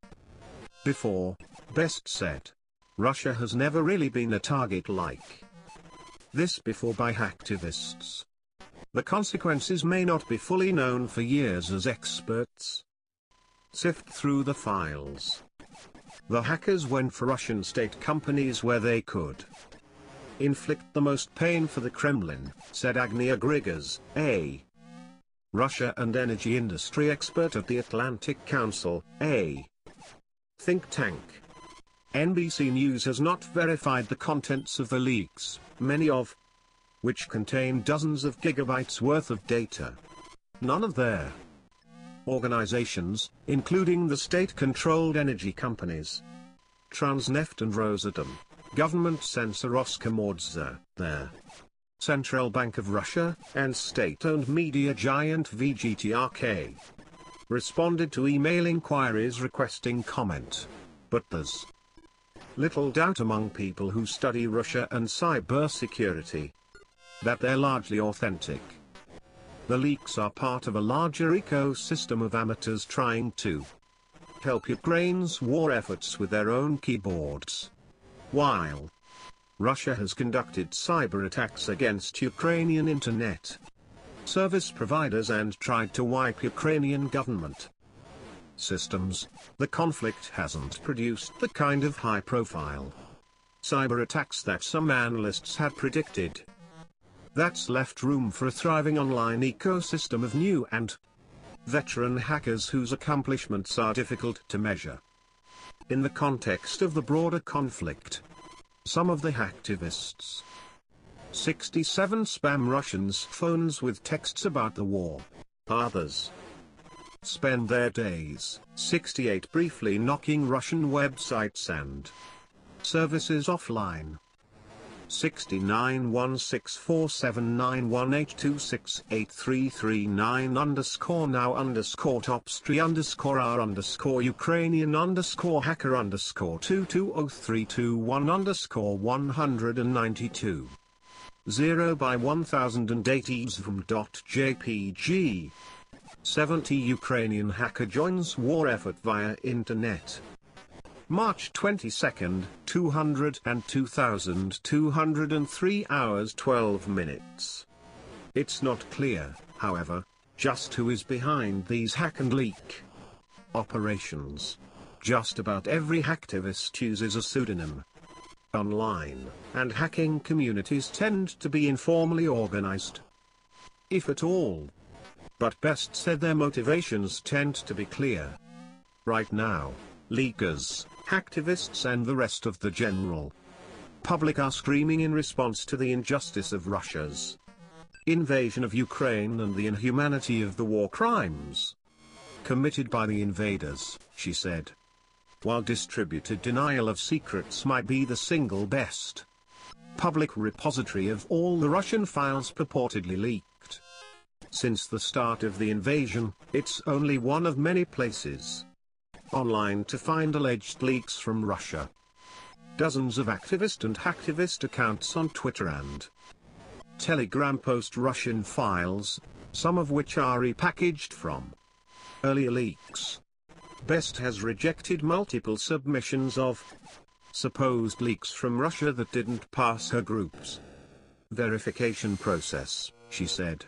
Before, Best said. Russia has never really been a target like this before by hacktivists. The consequences may not be fully known for years as experts sift through the files. The hackers went for Russian state companies where they could inflict the most pain for the Kremlin, said Agnia Grigas, a Russia and energy industry expert at the Atlantic Council, a think tank. NBC News has not verified the contents of the leaks, many of which contain dozens of gigabytes worth of data. None of their organizations, including the state-controlled energy companies, Transneft and Rosatom, government censor Roskomnadzor, their Central Bank of Russia, and state-owned media giant VGTRK, responded to email inquiries requesting comment. But there's little doubt among people who study Russia and cybersecurity that they're largely authentic. The leaks are part of a larger ecosystem of amateurs trying to help Ukraine's war efforts with their own keyboards. While Russia has conducted cyber attacks against Ukrainian internet service providers and tried to wipe Ukrainian government systems, the conflict hasn't produced the kind of high-profile cyber attacks that some analysts had predicted. That's left room for a thriving online ecosystem of new and veteran hackers whose accomplishments are difficult to measure. In the context of the broader conflict, some of the hacktivists 67 spam Russians phones with texts about the war. Others spend their days, 68 briefly knocking Russian websites and services offline. 6916479182683339 underscore now underscore topstri underscore r underscore Ukrainian underscore hacker underscore 220321 underscore 192. 0 by 1080 from .jpg. 70 Ukrainian hacker joins war effort via internet. March 22, 202,203 hours 12 minutes. It's not clear, however, just who is behind these hack and leak operations. Just about every hacktivist uses a pseudonym online, and hacking communities tend to be informally organized. If at all. But Best said their motivations tend to be clear. Right now, leakers, hacktivists and the rest of the general public are screaming in response to the injustice of Russia's invasion of Ukraine and the inhumanity of the war crimes committed by the invaders, she said. While distributed denial of secrets might be the single best public repository of all the Russian files purportedly leaked. Since the start of the invasion, it's only one of many places online to find alleged leaks from Russia. Dozens of activist and hacktivist accounts on Twitter and Telegram post Russian files, some of which are repackaged from earlier leaks. Best has rejected multiple submissions of supposed leaks from Russia that didn't pass her group's verification process, she said.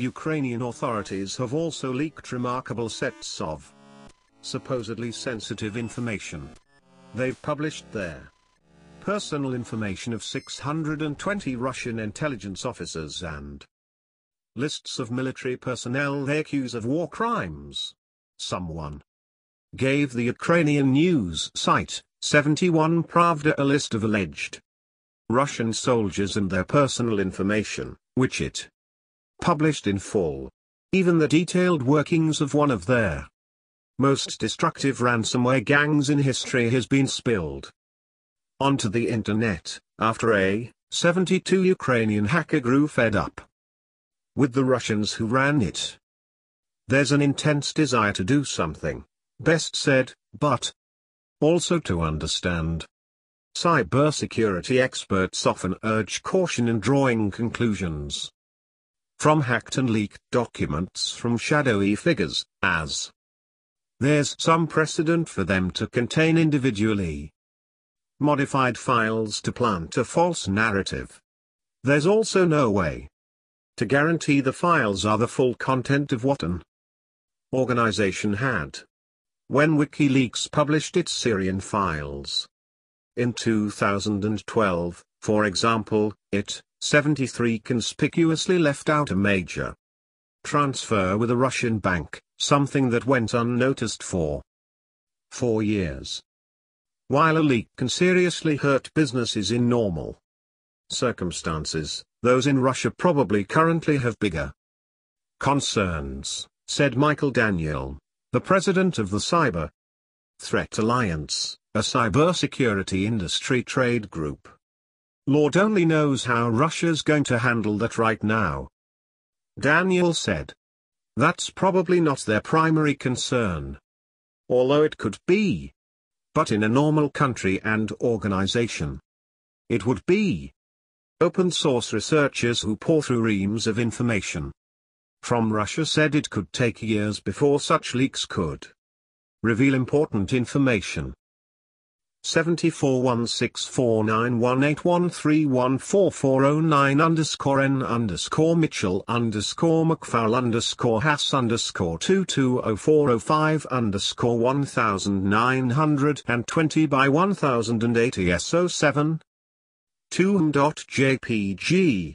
Ukrainian authorities have also leaked remarkable sets of supposedly sensitive information. They've published their personal information of 620 Russian intelligence officers and lists of military personnel they accuse of war crimes. Someone gave the Ukrainian news site, 71 Pravda a list of alleged Russian soldiers and their personal information, which it published in full. Even the detailed workings of one of their most destructive ransomware gangs in history has been spilled onto the internet, after a 72 Ukrainian hacker grew fed up with the Russians who ran it. There's an intense desire to do something, Best said, but also to understand. Cybersecurity experts often urge caution in drawing conclusions from hacked and leaked documents from shadowy figures, as there's some precedent for them to contain individually modified files to plant a false narrative. There's also no way to guarantee the files are the full content of what an organization had when WikiLeaks published its Syrian files. In 2012, for example, it, 73 conspicuously left out a major transfer with a Russian bank, something that went unnoticed for four years. While a leak can seriously hurt businesses in normal circumstances, those in Russia probably currently have bigger concerns, said Michael Daniel, the president of the Cyber Threat Alliance, a cybersecurity industry trade group. Lord only knows how Russia's going to handle that right now. Daniel said. That's probably not their primary concern. Although it could be. But in a normal country and organization. It would be. Open source researchers who pour through reams of information from Russia said it could take years before such leaks could reveal important information. 74164918131440 underscore n underscore Mitchell underscore McFarl underscore Hass underscore 220405 underscore 1920 by 1080 S07 2m.jpg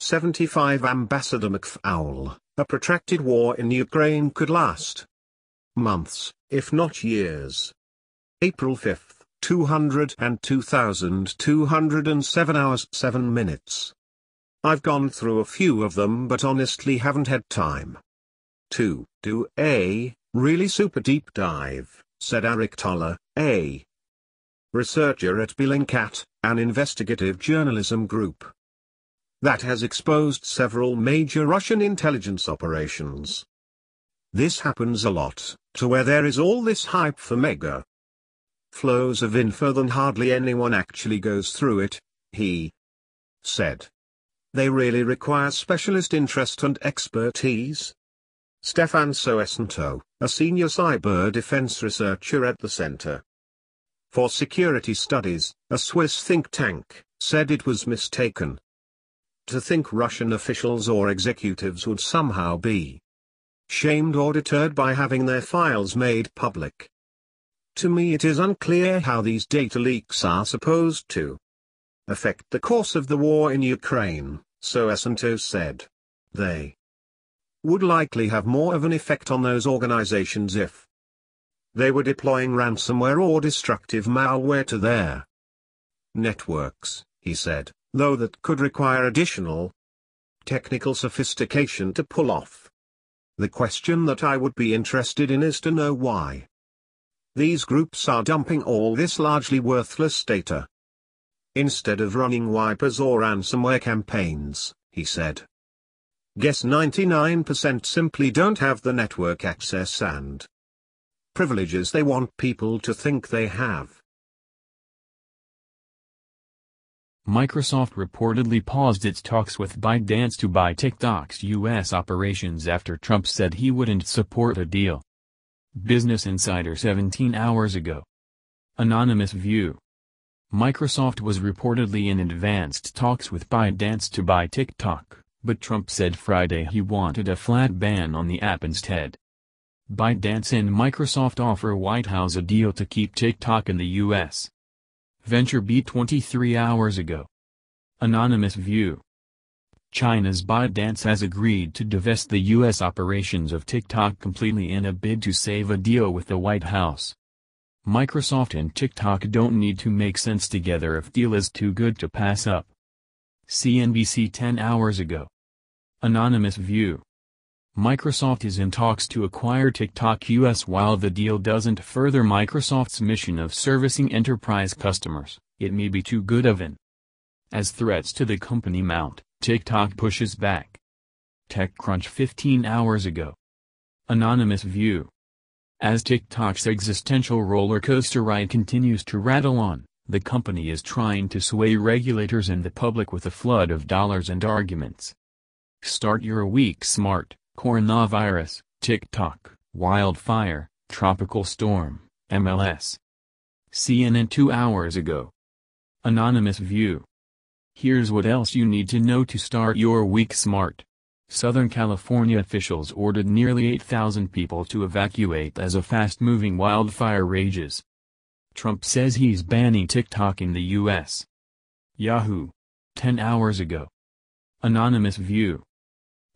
75 Ambassador McFaul, a protracted war in Ukraine could last months, if not years. April 5, 202,207 hours 7 minutes. I've gone through a few of them but honestly haven't had time to do a really super deep dive, said Eric Toler, a researcher at Bellingcat, an investigative journalism group that has exposed several major Russian intelligence operations. This happens a lot, to where there is all this hype for mega flows of info than hardly anyone actually goes through it, he said. They really require specialist interest and expertise. Stefan Soesanto, a senior cyber defense researcher at the Center for Security Studies, a Swiss think tank, said it was mistaken to think Russian officials or executives would somehow be shamed or deterred by having their files made public. To me it is unclear how these data leaks are supposed to affect the course of the war in Ukraine, Soesanto said. They would likely have more of an effect on those organizations if they were deploying ransomware or destructive malware to their networks, he said though that could require additional technical sophistication to pull off. The question that I would be interested in is to know why these groups are dumping all this largely worthless data. Instead of running wipers or ransomware campaigns, he said. Guess 99% simply don't have the network access and privileges they want people to think they have. Microsoft reportedly paused its talks with ByteDance to buy TikTok's U.S. operations after Trump said he wouldn't support a deal. Business Insider 17 hours ago. Anonymous View Microsoft was reportedly in advanced talks with ByteDance to buy TikTok, but Trump said Friday he wanted a flat ban on the app instead. ByteDance and Microsoft offer White House a deal to keep TikTok in the U.S. VentureBeat 23 hours ago. Anonymous View China's ByteDance has agreed to divest the U.S. operations of TikTok completely in a bid to save a deal with the White House. Microsoft and TikTok don't need to make sense together if deal is too good to pass up. CNBC 10 hours ago. Anonymous View Microsoft is in talks to acquire TikTok US while the deal doesn't further Microsoft's mission of servicing enterprise customers, it may be too good of an. As threats to the company mount, TikTok pushes back. TechCrunch 15 hours ago. Anonymous View As TikTok's existential roller coaster ride continues to rattle on, the company is trying to sway regulators and the public with a flood of dollars and arguments. Start your week smart. Coronavirus, TikTok, wildfire, tropical storm, MLS. CNN 2 hours ago. Anonymous View. Here's what else you need to know to start your week smart. Southern California officials ordered nearly 8,000 people to evacuate as a fast-moving wildfire rages. Trump says he's banning TikTok in the U.S. Yahoo! 10 hours ago. Anonymous View.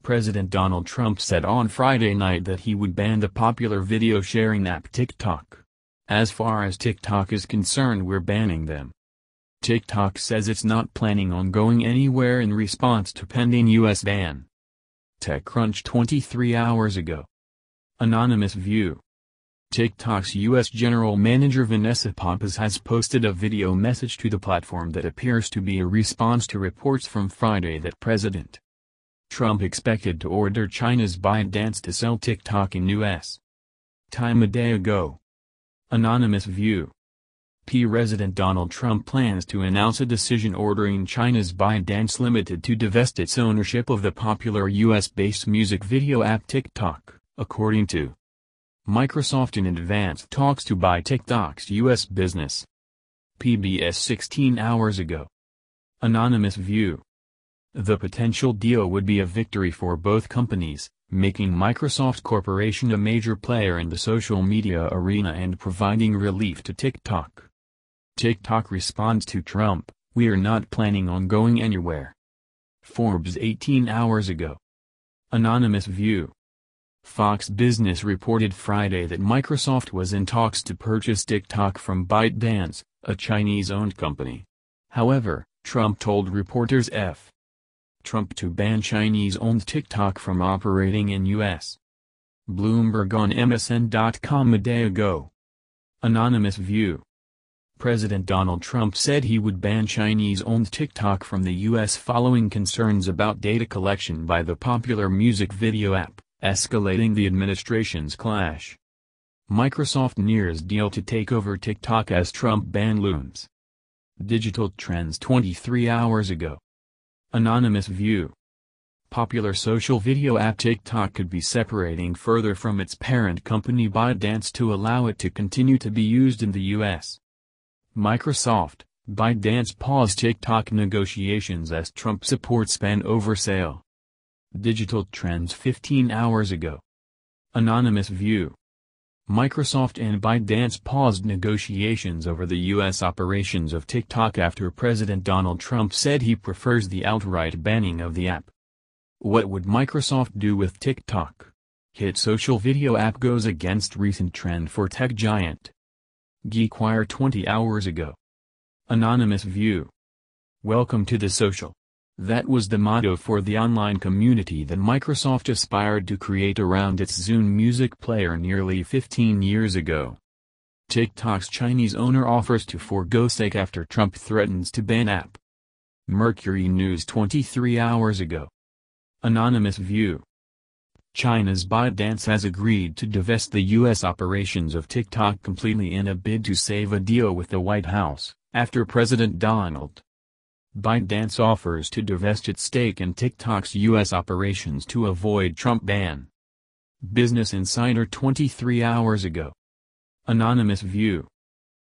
President Donald Trump said on Friday night that he would ban the popular video sharing app TikTok. As far as TikTok is concerned we're banning them. TikTok says it's not planning on going anywhere in response to pending U.S. ban. TechCrunch 23 hours ago. Anonymous View. TikTok's U.S. General Manager Vanessa Pappas has posted a video message to the platform that appears to be a response to reports from Friday that President Trump expected to order China's ByteDance to sell TikTok in U.S. time a day ago. Anonymous View P. President Donald Trump plans to announce a decision ordering China's ByteDance Limited to divest its ownership of the popular U.S.-based music video app TikTok, according to Microsoft in advanced talks to buy TikTok's U.S. business. PBS 16 hours ago. Anonymous View the potential deal would be a victory for both companies, making Microsoft Corporation a major player in the social media arena and providing relief to TikTok. TikTok responds to Trump, we are not planning on going anywhere. Forbes 18 hours ago. Anonymous View Fox Business reported Friday that Microsoft was in talks to purchase TikTok from ByteDance, a Chinese-owned company. However, Trump told reporters F. Trump to ban Chinese-owned TikTok from operating in U.S. Bloomberg on MSN.com a day ago. Anonymous View President Donald Trump said he would ban Chinese-owned TikTok from the U.S. following concerns about data collection by the popular music video app, escalating the administration's clash. Microsoft nears deal to take over TikTok as Trump ban looms. Digital Trends 23 hours ago. Anonymous View Popular social video app TikTok could be separating further from its parent company ByteDance to allow it to continue to be used in the U.S. Microsoft, ByteDance paused TikTok negotiations as Trump supports ban over sale. Digital Trends 15 hours ago. Anonymous View Microsoft and ByteDance paused negotiations over the U.S. operations of TikTok after President Donald Trump said he prefers the outright banning of the app. What would Microsoft do with TikTok? Hit social video app goes against recent trend for tech giant. GeekWire 20 hours ago. Anonymous View. Welcome to the social. That was the motto for the online community that Microsoft aspired to create around its Zune music player nearly 15 years ago. TikTok's Chinese owner offers to forego stake after Trump threatens to ban app. Mercury News 23 hours ago. Anonymous View. China's ByteDance has agreed to divest the U.S. operations of TikTok completely in a bid to save a deal with the White House, after President Donald ByteDance offers to divest its stake in TikTok's U.S. operations to avoid Trump ban. Business Insider 23 hours ago. Anonymous View.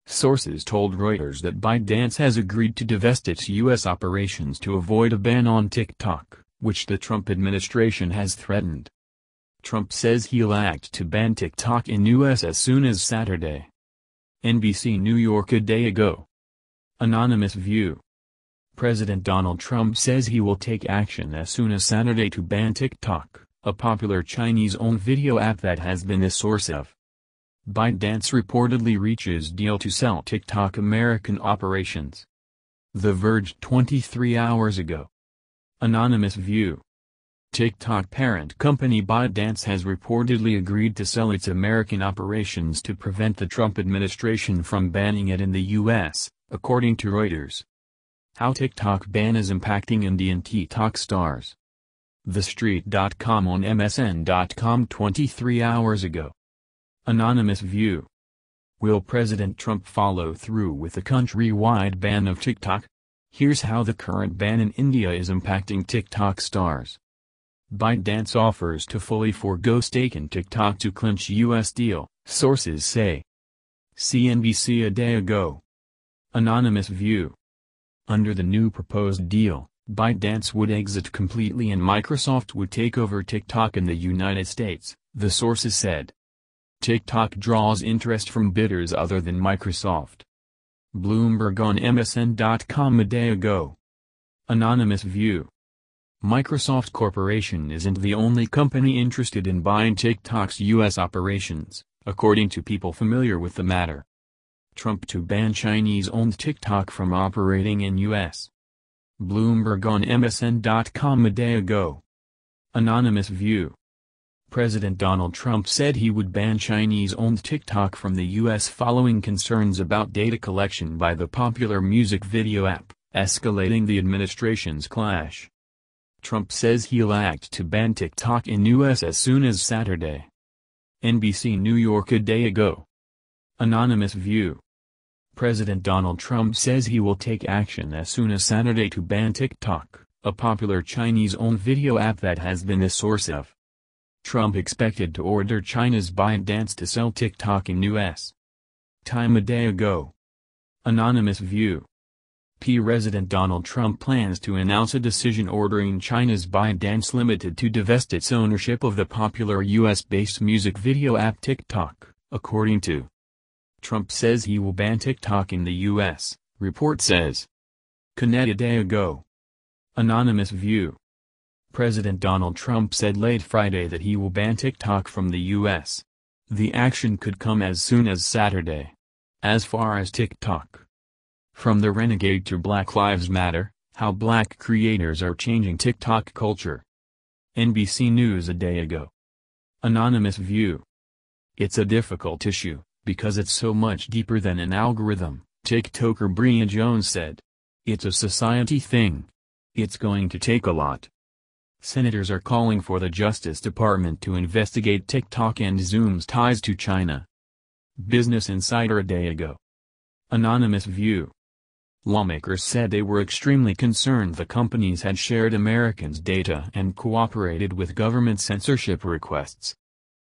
Sources told Reuters that ByteDance has agreed to divest its U.S. operations to avoid a ban on TikTok, which the Trump administration has threatened. Trump says he'll act to ban TikTok in U.S. as soon as Saturday. NBC New York a day ago. Anonymous View. President Donald Trump says he will take action as soon as Saturday to ban TikTok, a popular Chinese-owned video app that has been the source of ByteDance reportedly reaches deal to sell TikTok American operations. The Verge 23 hours ago. Anonymous View. TikTok parent company ByteDance has reportedly agreed to sell its American operations to prevent the Trump administration from banning it in the U.S., according to Reuters. How TikTok ban is impacting Indian TikTok stars. TheStreet.com on MSN.com 23 hours ago. Anonymous View. Will President Trump follow through with a countrywide ban of TikTok? Here's how the current ban in India is impacting TikTok stars. ByteDance offers to fully forego stake in TikTok to clinch U.S. deal, sources say. CNBC a day ago. Anonymous View. Under the new proposed deal, ByteDance would exit completely and Microsoft would take over TikTok in the United States, the sources said. TikTok draws interest from bidders other than Microsoft. Bloomberg on MSN.com a day ago. Anonymous View. Microsoft Corporation isn't the only company interested in buying TikTok's U.S. operations, according to people familiar with the matter. Trump to ban Chinese-owned TikTok from operating in U.S. Bloomberg on MSN.com a day ago. Anonymous View. President Donald Trump said he would ban Chinese-owned TikTok from the U.S. following concerns about data collection by the popular music video app, escalating the administration's clash. Trump says he'll act to ban TikTok in U.S. as soon as Saturday. NBC New York a day ago. Anonymous View. President Donald Trump says he will take action as soon as Saturday to ban TikTok, a popular Chinese-owned video app that has been the source of Trump expected to order China's ByteDance to sell TikTok in U.S. Time a day ago. Anonymous View. P. President Donald Trump plans to announce a decision ordering China's ByteDance Limited to divest its ownership of the popular U.S.-based music video app TikTok, according to Trump says he will ban TikTok in the U.S., report says. Canada day ago. Anonymous View. President Donald Trump said late Friday that he will ban TikTok from the U.S. The action could come as soon as Saturday. As far as TikTok. From the renegade to Black Lives Matter, how black creators are changing TikTok culture. NBC News a day ago. Anonymous View. It's a difficult issue, because it's so much deeper than an algorithm, TikToker Bria Jones said. It's a society thing. It's going to take a lot. Senators are calling for the Justice Department to investigate TikTok and Zoom's ties to China. Business Insider a day ago. Anonymous View. Lawmakers said they were extremely concerned the companies had shared Americans' data and cooperated with government censorship requests.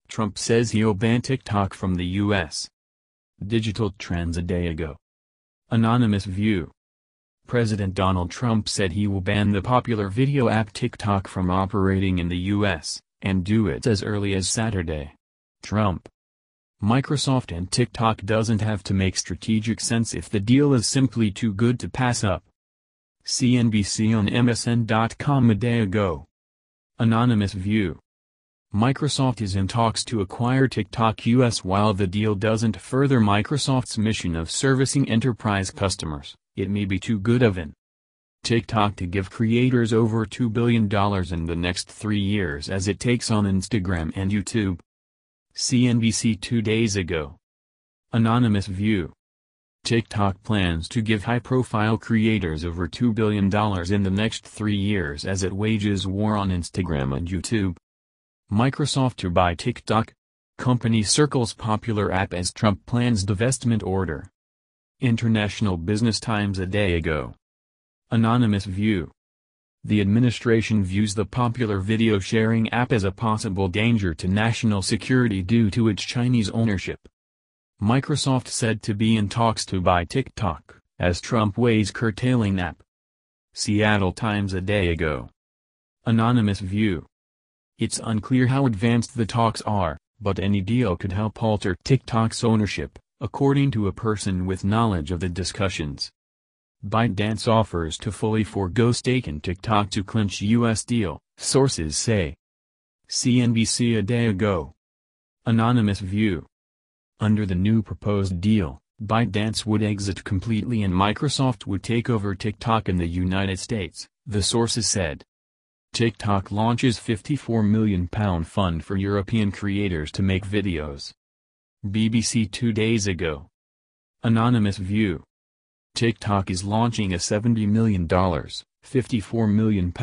Trump says he'll ban TikTok from the U.S. Digital Trends a day ago. Anonymous View. President Donald Trump said he will ban the popular video app TikTok from operating in the U.S., and do it as early as Saturday. Trump. Microsoft and TikTok doesn't have to make strategic sense if the deal is simply too good to pass up. CNBC on MSN.com a day ago. Anonymous View. Microsoft is in talks to acquire TikTok US while the deal doesn't further Microsoft's mission of servicing enterprise customers, it may be too good of an TikTok to give creators over $2 billion in the next three years as it takes on Instagram and YouTube. CNBC two days ago. Anonymous View. TikTok plans to give high-profile creators over $2 billion in the next three years as it wages war on Instagram and YouTube. Microsoft to buy TikTok. Company circles popular app as Trump plans divestment order. International Business Times a day ago. Anonymous View. The administration views the popular video sharing app as a possible danger to national security due to its Chinese ownership. Microsoft said to be in talks to buy TikTok, as Trump weighs curtailing app. Seattle Times a day ago. Anonymous view. It's unclear how advanced the talks are, but any deal could help alter TikTok's ownership, according to a person with knowledge of the discussions. ByteDance offers to fully forego stake in TikTok to clinch U.S. deal, sources say. CNBC a day ago. Anonymous view. Under the new proposed deal, ByteDance would exit completely and Microsoft would take over TikTok in the United States, the sources said. TikTok launches £54 million fund for European creators to make videos. BBC two days ago. Anonymous view. TikTok is launching a $70 million, £54 million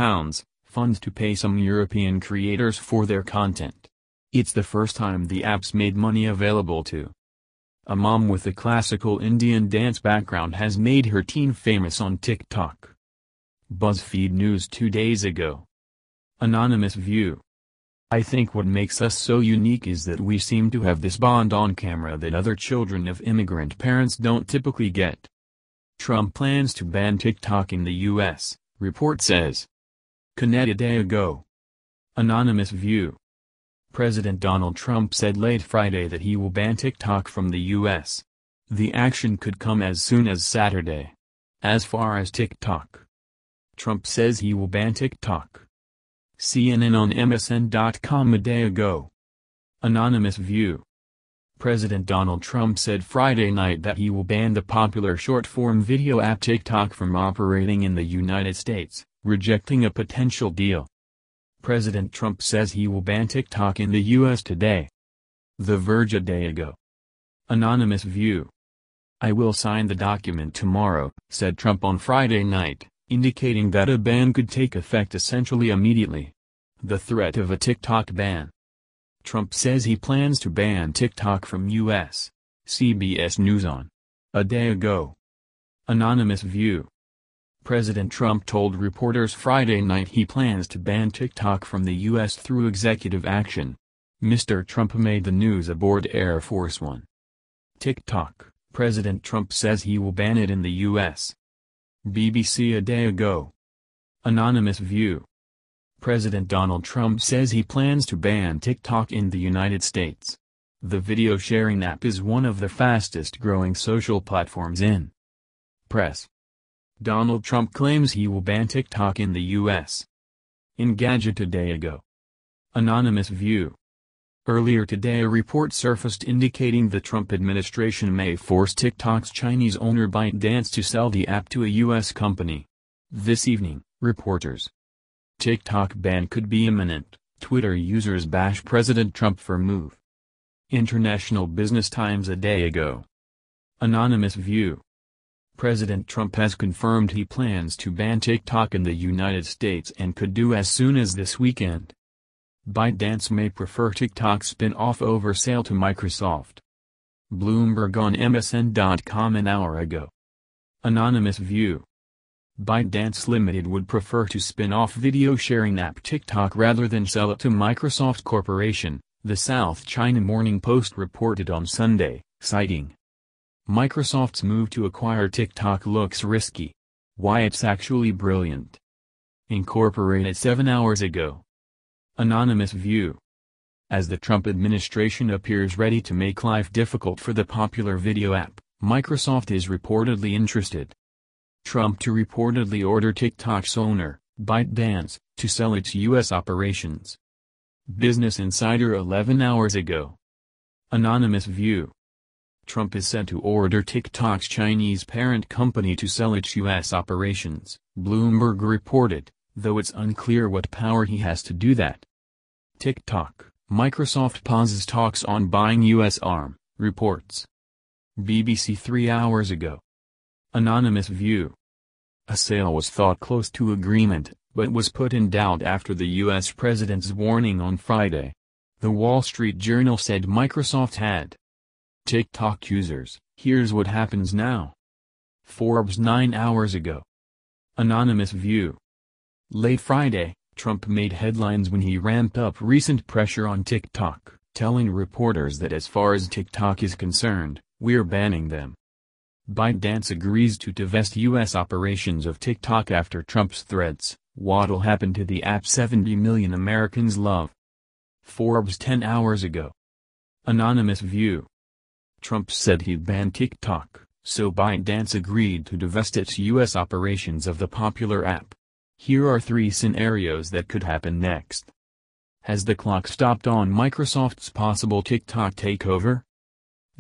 fund to pay some European creators for their content. It's the first time the app's made money available to. A mom with a classical Indian dance background has made her teen famous on TikTok. BuzzFeed News two days ago. Anonymous view. I think what makes us so unique is that we seem to have this bond on camera that other children of immigrant parents don't typically get. Trump plans to ban TikTok in the U.S., report says. Connect a day ago. Anonymous view. President Donald Trump said late Friday that he will ban TikTok from the U.S. The action could come as soon as Saturday. As far as TikTok. Trump says he will ban TikTok. CNN on MSN.com a day ago. Anonymous view. President Donald Trump said Friday night that he will ban the popular short-form video app TikTok from operating in the United States, rejecting a potential deal. President Trump says he will ban TikTok in the U.S. today. The Verge a day ago. Anonymous view. I will sign the document tomorrow, said Trump on Friday night, indicating that a ban could take effect essentially immediately. The threat of a TikTok ban. Trump says he plans to ban TikTok from U.S. CBS News on. A day ago. Anonymous view. President Trump told reporters Friday night he plans to ban TikTok from the U.S. through executive action. Mr. Trump made the news aboard Air Force One. TikTok, President Trump says he will ban it in the U.S. BBC a day ago. Anonymous view. President Donald Trump says he plans to ban TikTok in the United States. The video sharing app is one of the fastest growing social platforms in press. Donald Trump claims he will ban TikTok in the U.S. Engadget a day ago. Anonymous view. Earlier today a report surfaced indicating the Trump administration may force TikTok's Chinese owner ByteDance to sell the app to a U.S. company. This evening, reporters. TikTok ban could be imminent, Twitter users bash President Trump for move. International Business Times a day ago. Anonymous view. President Trump has confirmed he plans to ban TikTok in the United States and could do as soon as this weekend. ByteDance may prefer TikTok spin-off over sale to Microsoft. Bloomberg on MSN.com an hour ago. Anonymous view. ByteDance Limited would prefer to spin off video sharing app TikTok rather than sell it to Microsoft Corporation, the South China Morning Post reported on Sunday, citing Microsoft's move to acquire TikTok looks risky. Why it's actually brilliant. Incorporated seven hours ago. Anonymous view. As the Trump administration appears ready to make life difficult for the popular video app, Microsoft is reportedly interested. Trump to reportedly order TikTok's owner, ByteDance, to sell its U.S. operations. Business Insider 11 hours ago. Anonymous view. Trump is said to order TikTok's Chinese parent company to sell its U.S. operations, Bloomberg reported, though it's unclear what power he has to do that. TikTok, Microsoft pauses talks on buying U.S. arm, reports. BBC three hours ago. Anonymous view. A sale was thought close to agreement, but was put in doubt after the U.S. president's warning on Friday. The Wall Street Journal said Microsoft had TikTok users, here's what happens now. Forbes 9 hours ago. Anonymous view. Late Friday, Trump made headlines when he ramped up recent pressure on TikTok, telling reporters that as far as TikTok is concerned, we're banning them. ByteDance agrees to divest U.S. operations of TikTok after Trump's threats. What'll happen to the app 70 million Americans love? Forbes 10 hours ago. Anonymous View. Trump said he'd ban TikTok, so ByteDance agreed to divest its U.S. operations of the popular app. Here are three scenarios that could happen next. Has the clock stopped on Microsoft's possible TikTok takeover?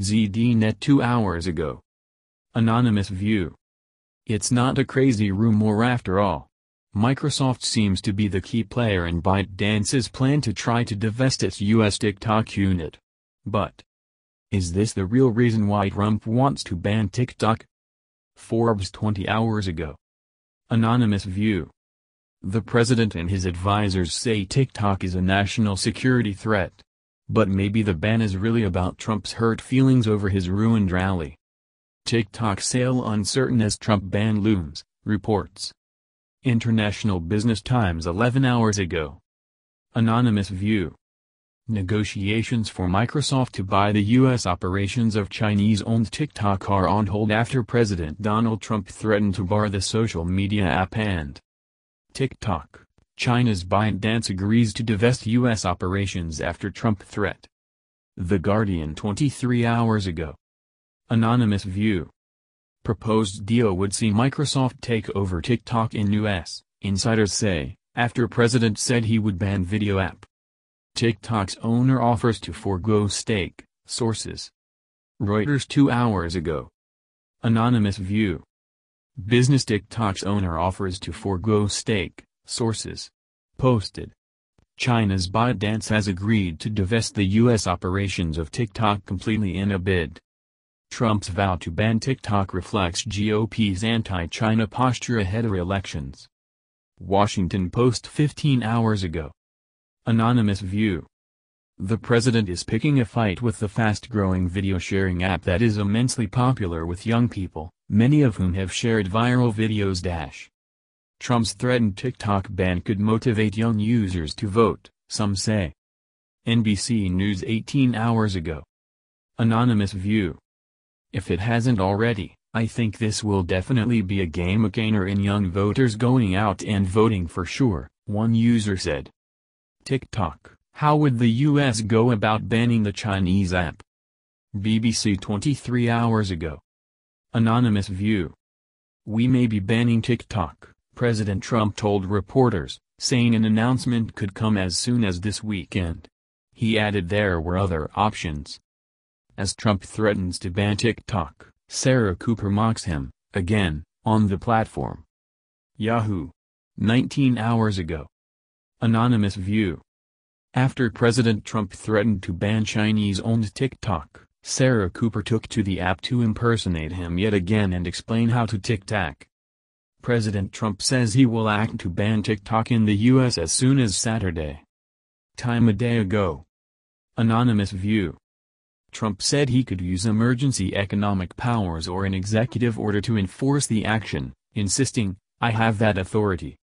ZDNet 2 hours ago. Anonymous View. It's not a crazy rumor after all. Microsoft seems to be the key player in ByteDance's plan to try to divest its US TikTok unit. But is this the real reason why Trump wants to ban TikTok? Forbes 20 hours ago. Anonymous View. The president and his advisors say TikTok is a national security threat. But maybe the ban is really about Trump's hurt feelings over his ruined rally. TikTok sale uncertain as Trump ban looms, reports. International Business Times 11 hours ago. Anonymous View. Negotiations for Microsoft to buy the U.S. operations of Chinese-owned TikTok are on hold after President Donald Trump threatened to bar the social media app and TikTok. China's ByteDance agrees to divest U.S. operations after Trump threat. The Guardian 23 hours ago. Anonymous View. Proposed deal would see Microsoft take over TikTok in U.S., insiders say, after President said he would ban video app. TikTok's owner offers to forego stake, sources. Reuters 2 hours ago. Anonymous View. Business TikTok's owner offers to forego stake, sources. Posted. China's ByteDance has agreed to divest the U.S. operations of TikTok completely in a bid. Trump's vow to ban TikTok reflects GOP's anti-China posture ahead of elections. Washington Post 15 hours ago. Anonymous View. The president is picking a fight with the fast-growing video-sharing app that is immensely popular with young people, many of whom have shared viral videos. Dash. Trump's threatened TikTok ban could motivate young users to vote, some say. NBC News 18 hours ago. Anonymous View. If it hasn't already, I think this will definitely be a game gainer in young voters going out and voting for sure, one user said. TikTok, how would the US go about banning the Chinese app? BBC 23 hours ago. Anonymous View. We may be banning TikTok, President Trump told reporters, saying an announcement could come as soon as this weekend. He added there were other options. As Trump threatens to ban TikTok, Sarah Cooper mocks him, again, on the platform. Yahoo! 19 hours ago. Anonymous View. After President Trump threatened to ban Chinese-owned TikTok, Sarah Cooper took to the app to impersonate him yet again and explain how to tic-tac. President Trump says he will act to ban TikTok in the U.S. as soon as Saturday. Time a day ago. Anonymous View. Trump said he could use emergency economic powers or an executive order to enforce the action, insisting, I have that authority.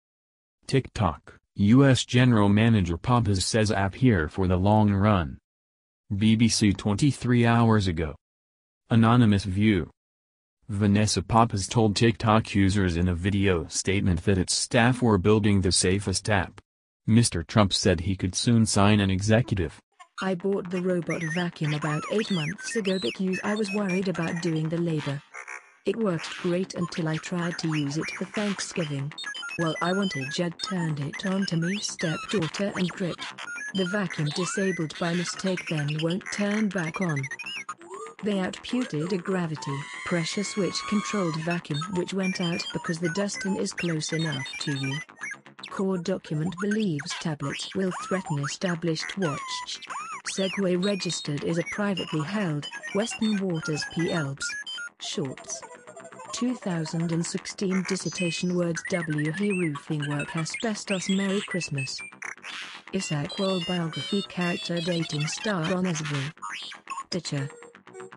TikTok, U.S. General Manager Pappas says app here for the long run. BBC 23 hours ago. Anonymous View. Vanessa Pappas told TikTok users in a video statement that its staff were building the safest app. Mr. Trump said he could soon sign an executive. I bought the robot vacuum about 8 months ago because I was worried about doing the labor. It worked great until I tried to use it for Thanksgiving. Well I wanted Jed turned it on to me stepdaughter and gripped. The vacuum disabled by mistake then won't turn back on. They outputted a gravity pressure switch controlled vacuum which went out because the dustin is close enough to you. Core document believes tablets will threaten established watch. Segway registered is a privately held, Western Waters PLBs. Shorts. 2016 dissertation words W. He roofing work asbestos Merry Christmas. Isaac Wall biography character dating star on Ezra. Ditcher.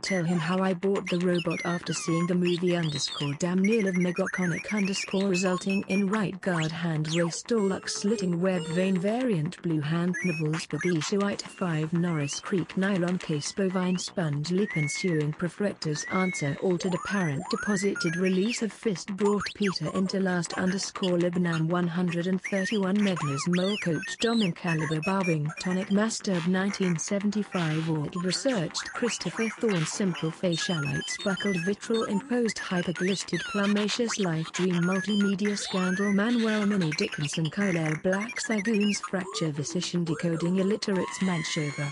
Tell him how I bought the robot after seeing the movie underscore damn near of Megaconic underscore resulting in right guard hand race Dorlux slitting web vein variant blue hand nibbles babesia white 5 Norris Creek nylon case bovine sponge lip ensuing perfectors answer altered apparent deposited release of fist brought Peter into last underscore Lebanon 131 Megners mole coach Domin caliber barbing tonic master 1975 alt researched Christopher Thorne simple facialites buckled vitral imposed hyperglisted plumacious life dream multimedia scandal Manuel Mini Dickinson Colel Black Sagoons fracture physician decoding illiterates Manchova.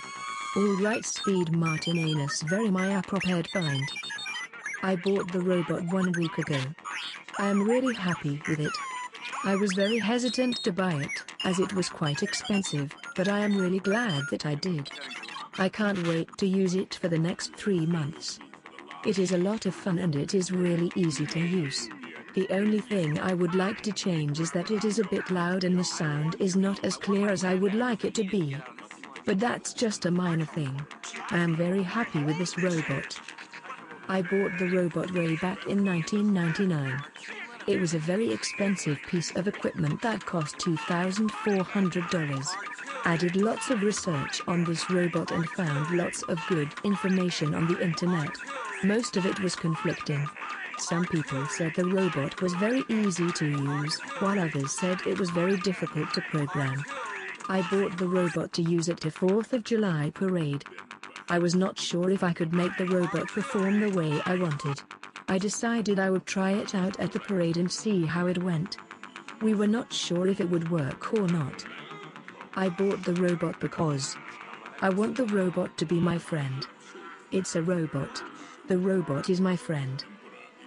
All right speed Martin Anus very my apropos find. I bought the robot one week ago. I am really happy with it. I was very hesitant to buy it, as it was quite expensive, but I am really glad that I did. I can't wait to use it for the next three months. It is a lot of fun and it is really easy to use. The only thing I would like to change is that it is a bit loud and the sound is not as clear as I would like it to be. But that's just a minor thing. I am very happy with this robot. I bought the robot way back in 1999. It was a very expensive piece of equipment that cost $2,400. I did lots of research on this robot and found lots of good information on the internet. Most of it was conflicting. Some people said the robot was very easy to use, while others said it was very difficult to program. I bought the robot to use at a 4th of July parade. I was not sure if I could make the robot perform the way I wanted. I decided I would try it out at the parade and see how it went. We were not sure if it would work or not. I bought the robot because I want the robot to be my friend. It's a robot. The robot is my friend.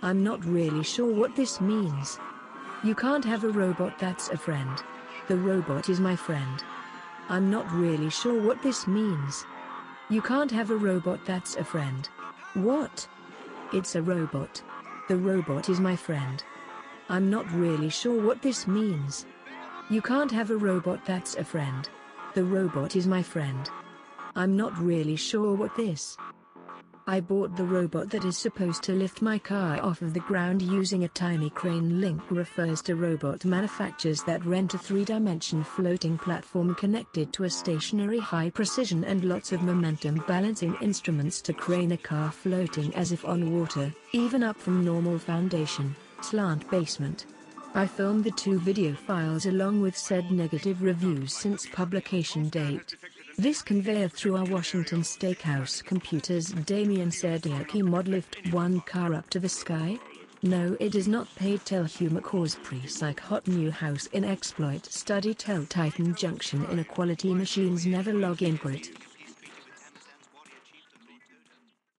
I'm not really sure what this means. You can't have a robot that's a friend. The robot is my friend. I'm not really sure what this means. You can't have a robot that's a friend. What? It's a robot. The robot is my friend. I'm not really sure what this means. You can't have a robot that's a friend. The robot is my friend. I'm not really sure what this. I bought the robot that is supposed to lift my car off of the ground using a tiny crane link refers to robot manufacturers that rent a three-dimension floating platform connected to a stationary high precision and lots of momentum balancing instruments to crane a car floating as if on water, even up from normal foundation, slant basement. I filmed the two video files along with said negative reviews since publication date. This conveyor through our Washington Steakhouse computers Damien said Yoki mod lift one car up to the sky? No it is not paid tell humor cause pre-psych hot new house in exploit study tell Titan junction inequality machines never log in input.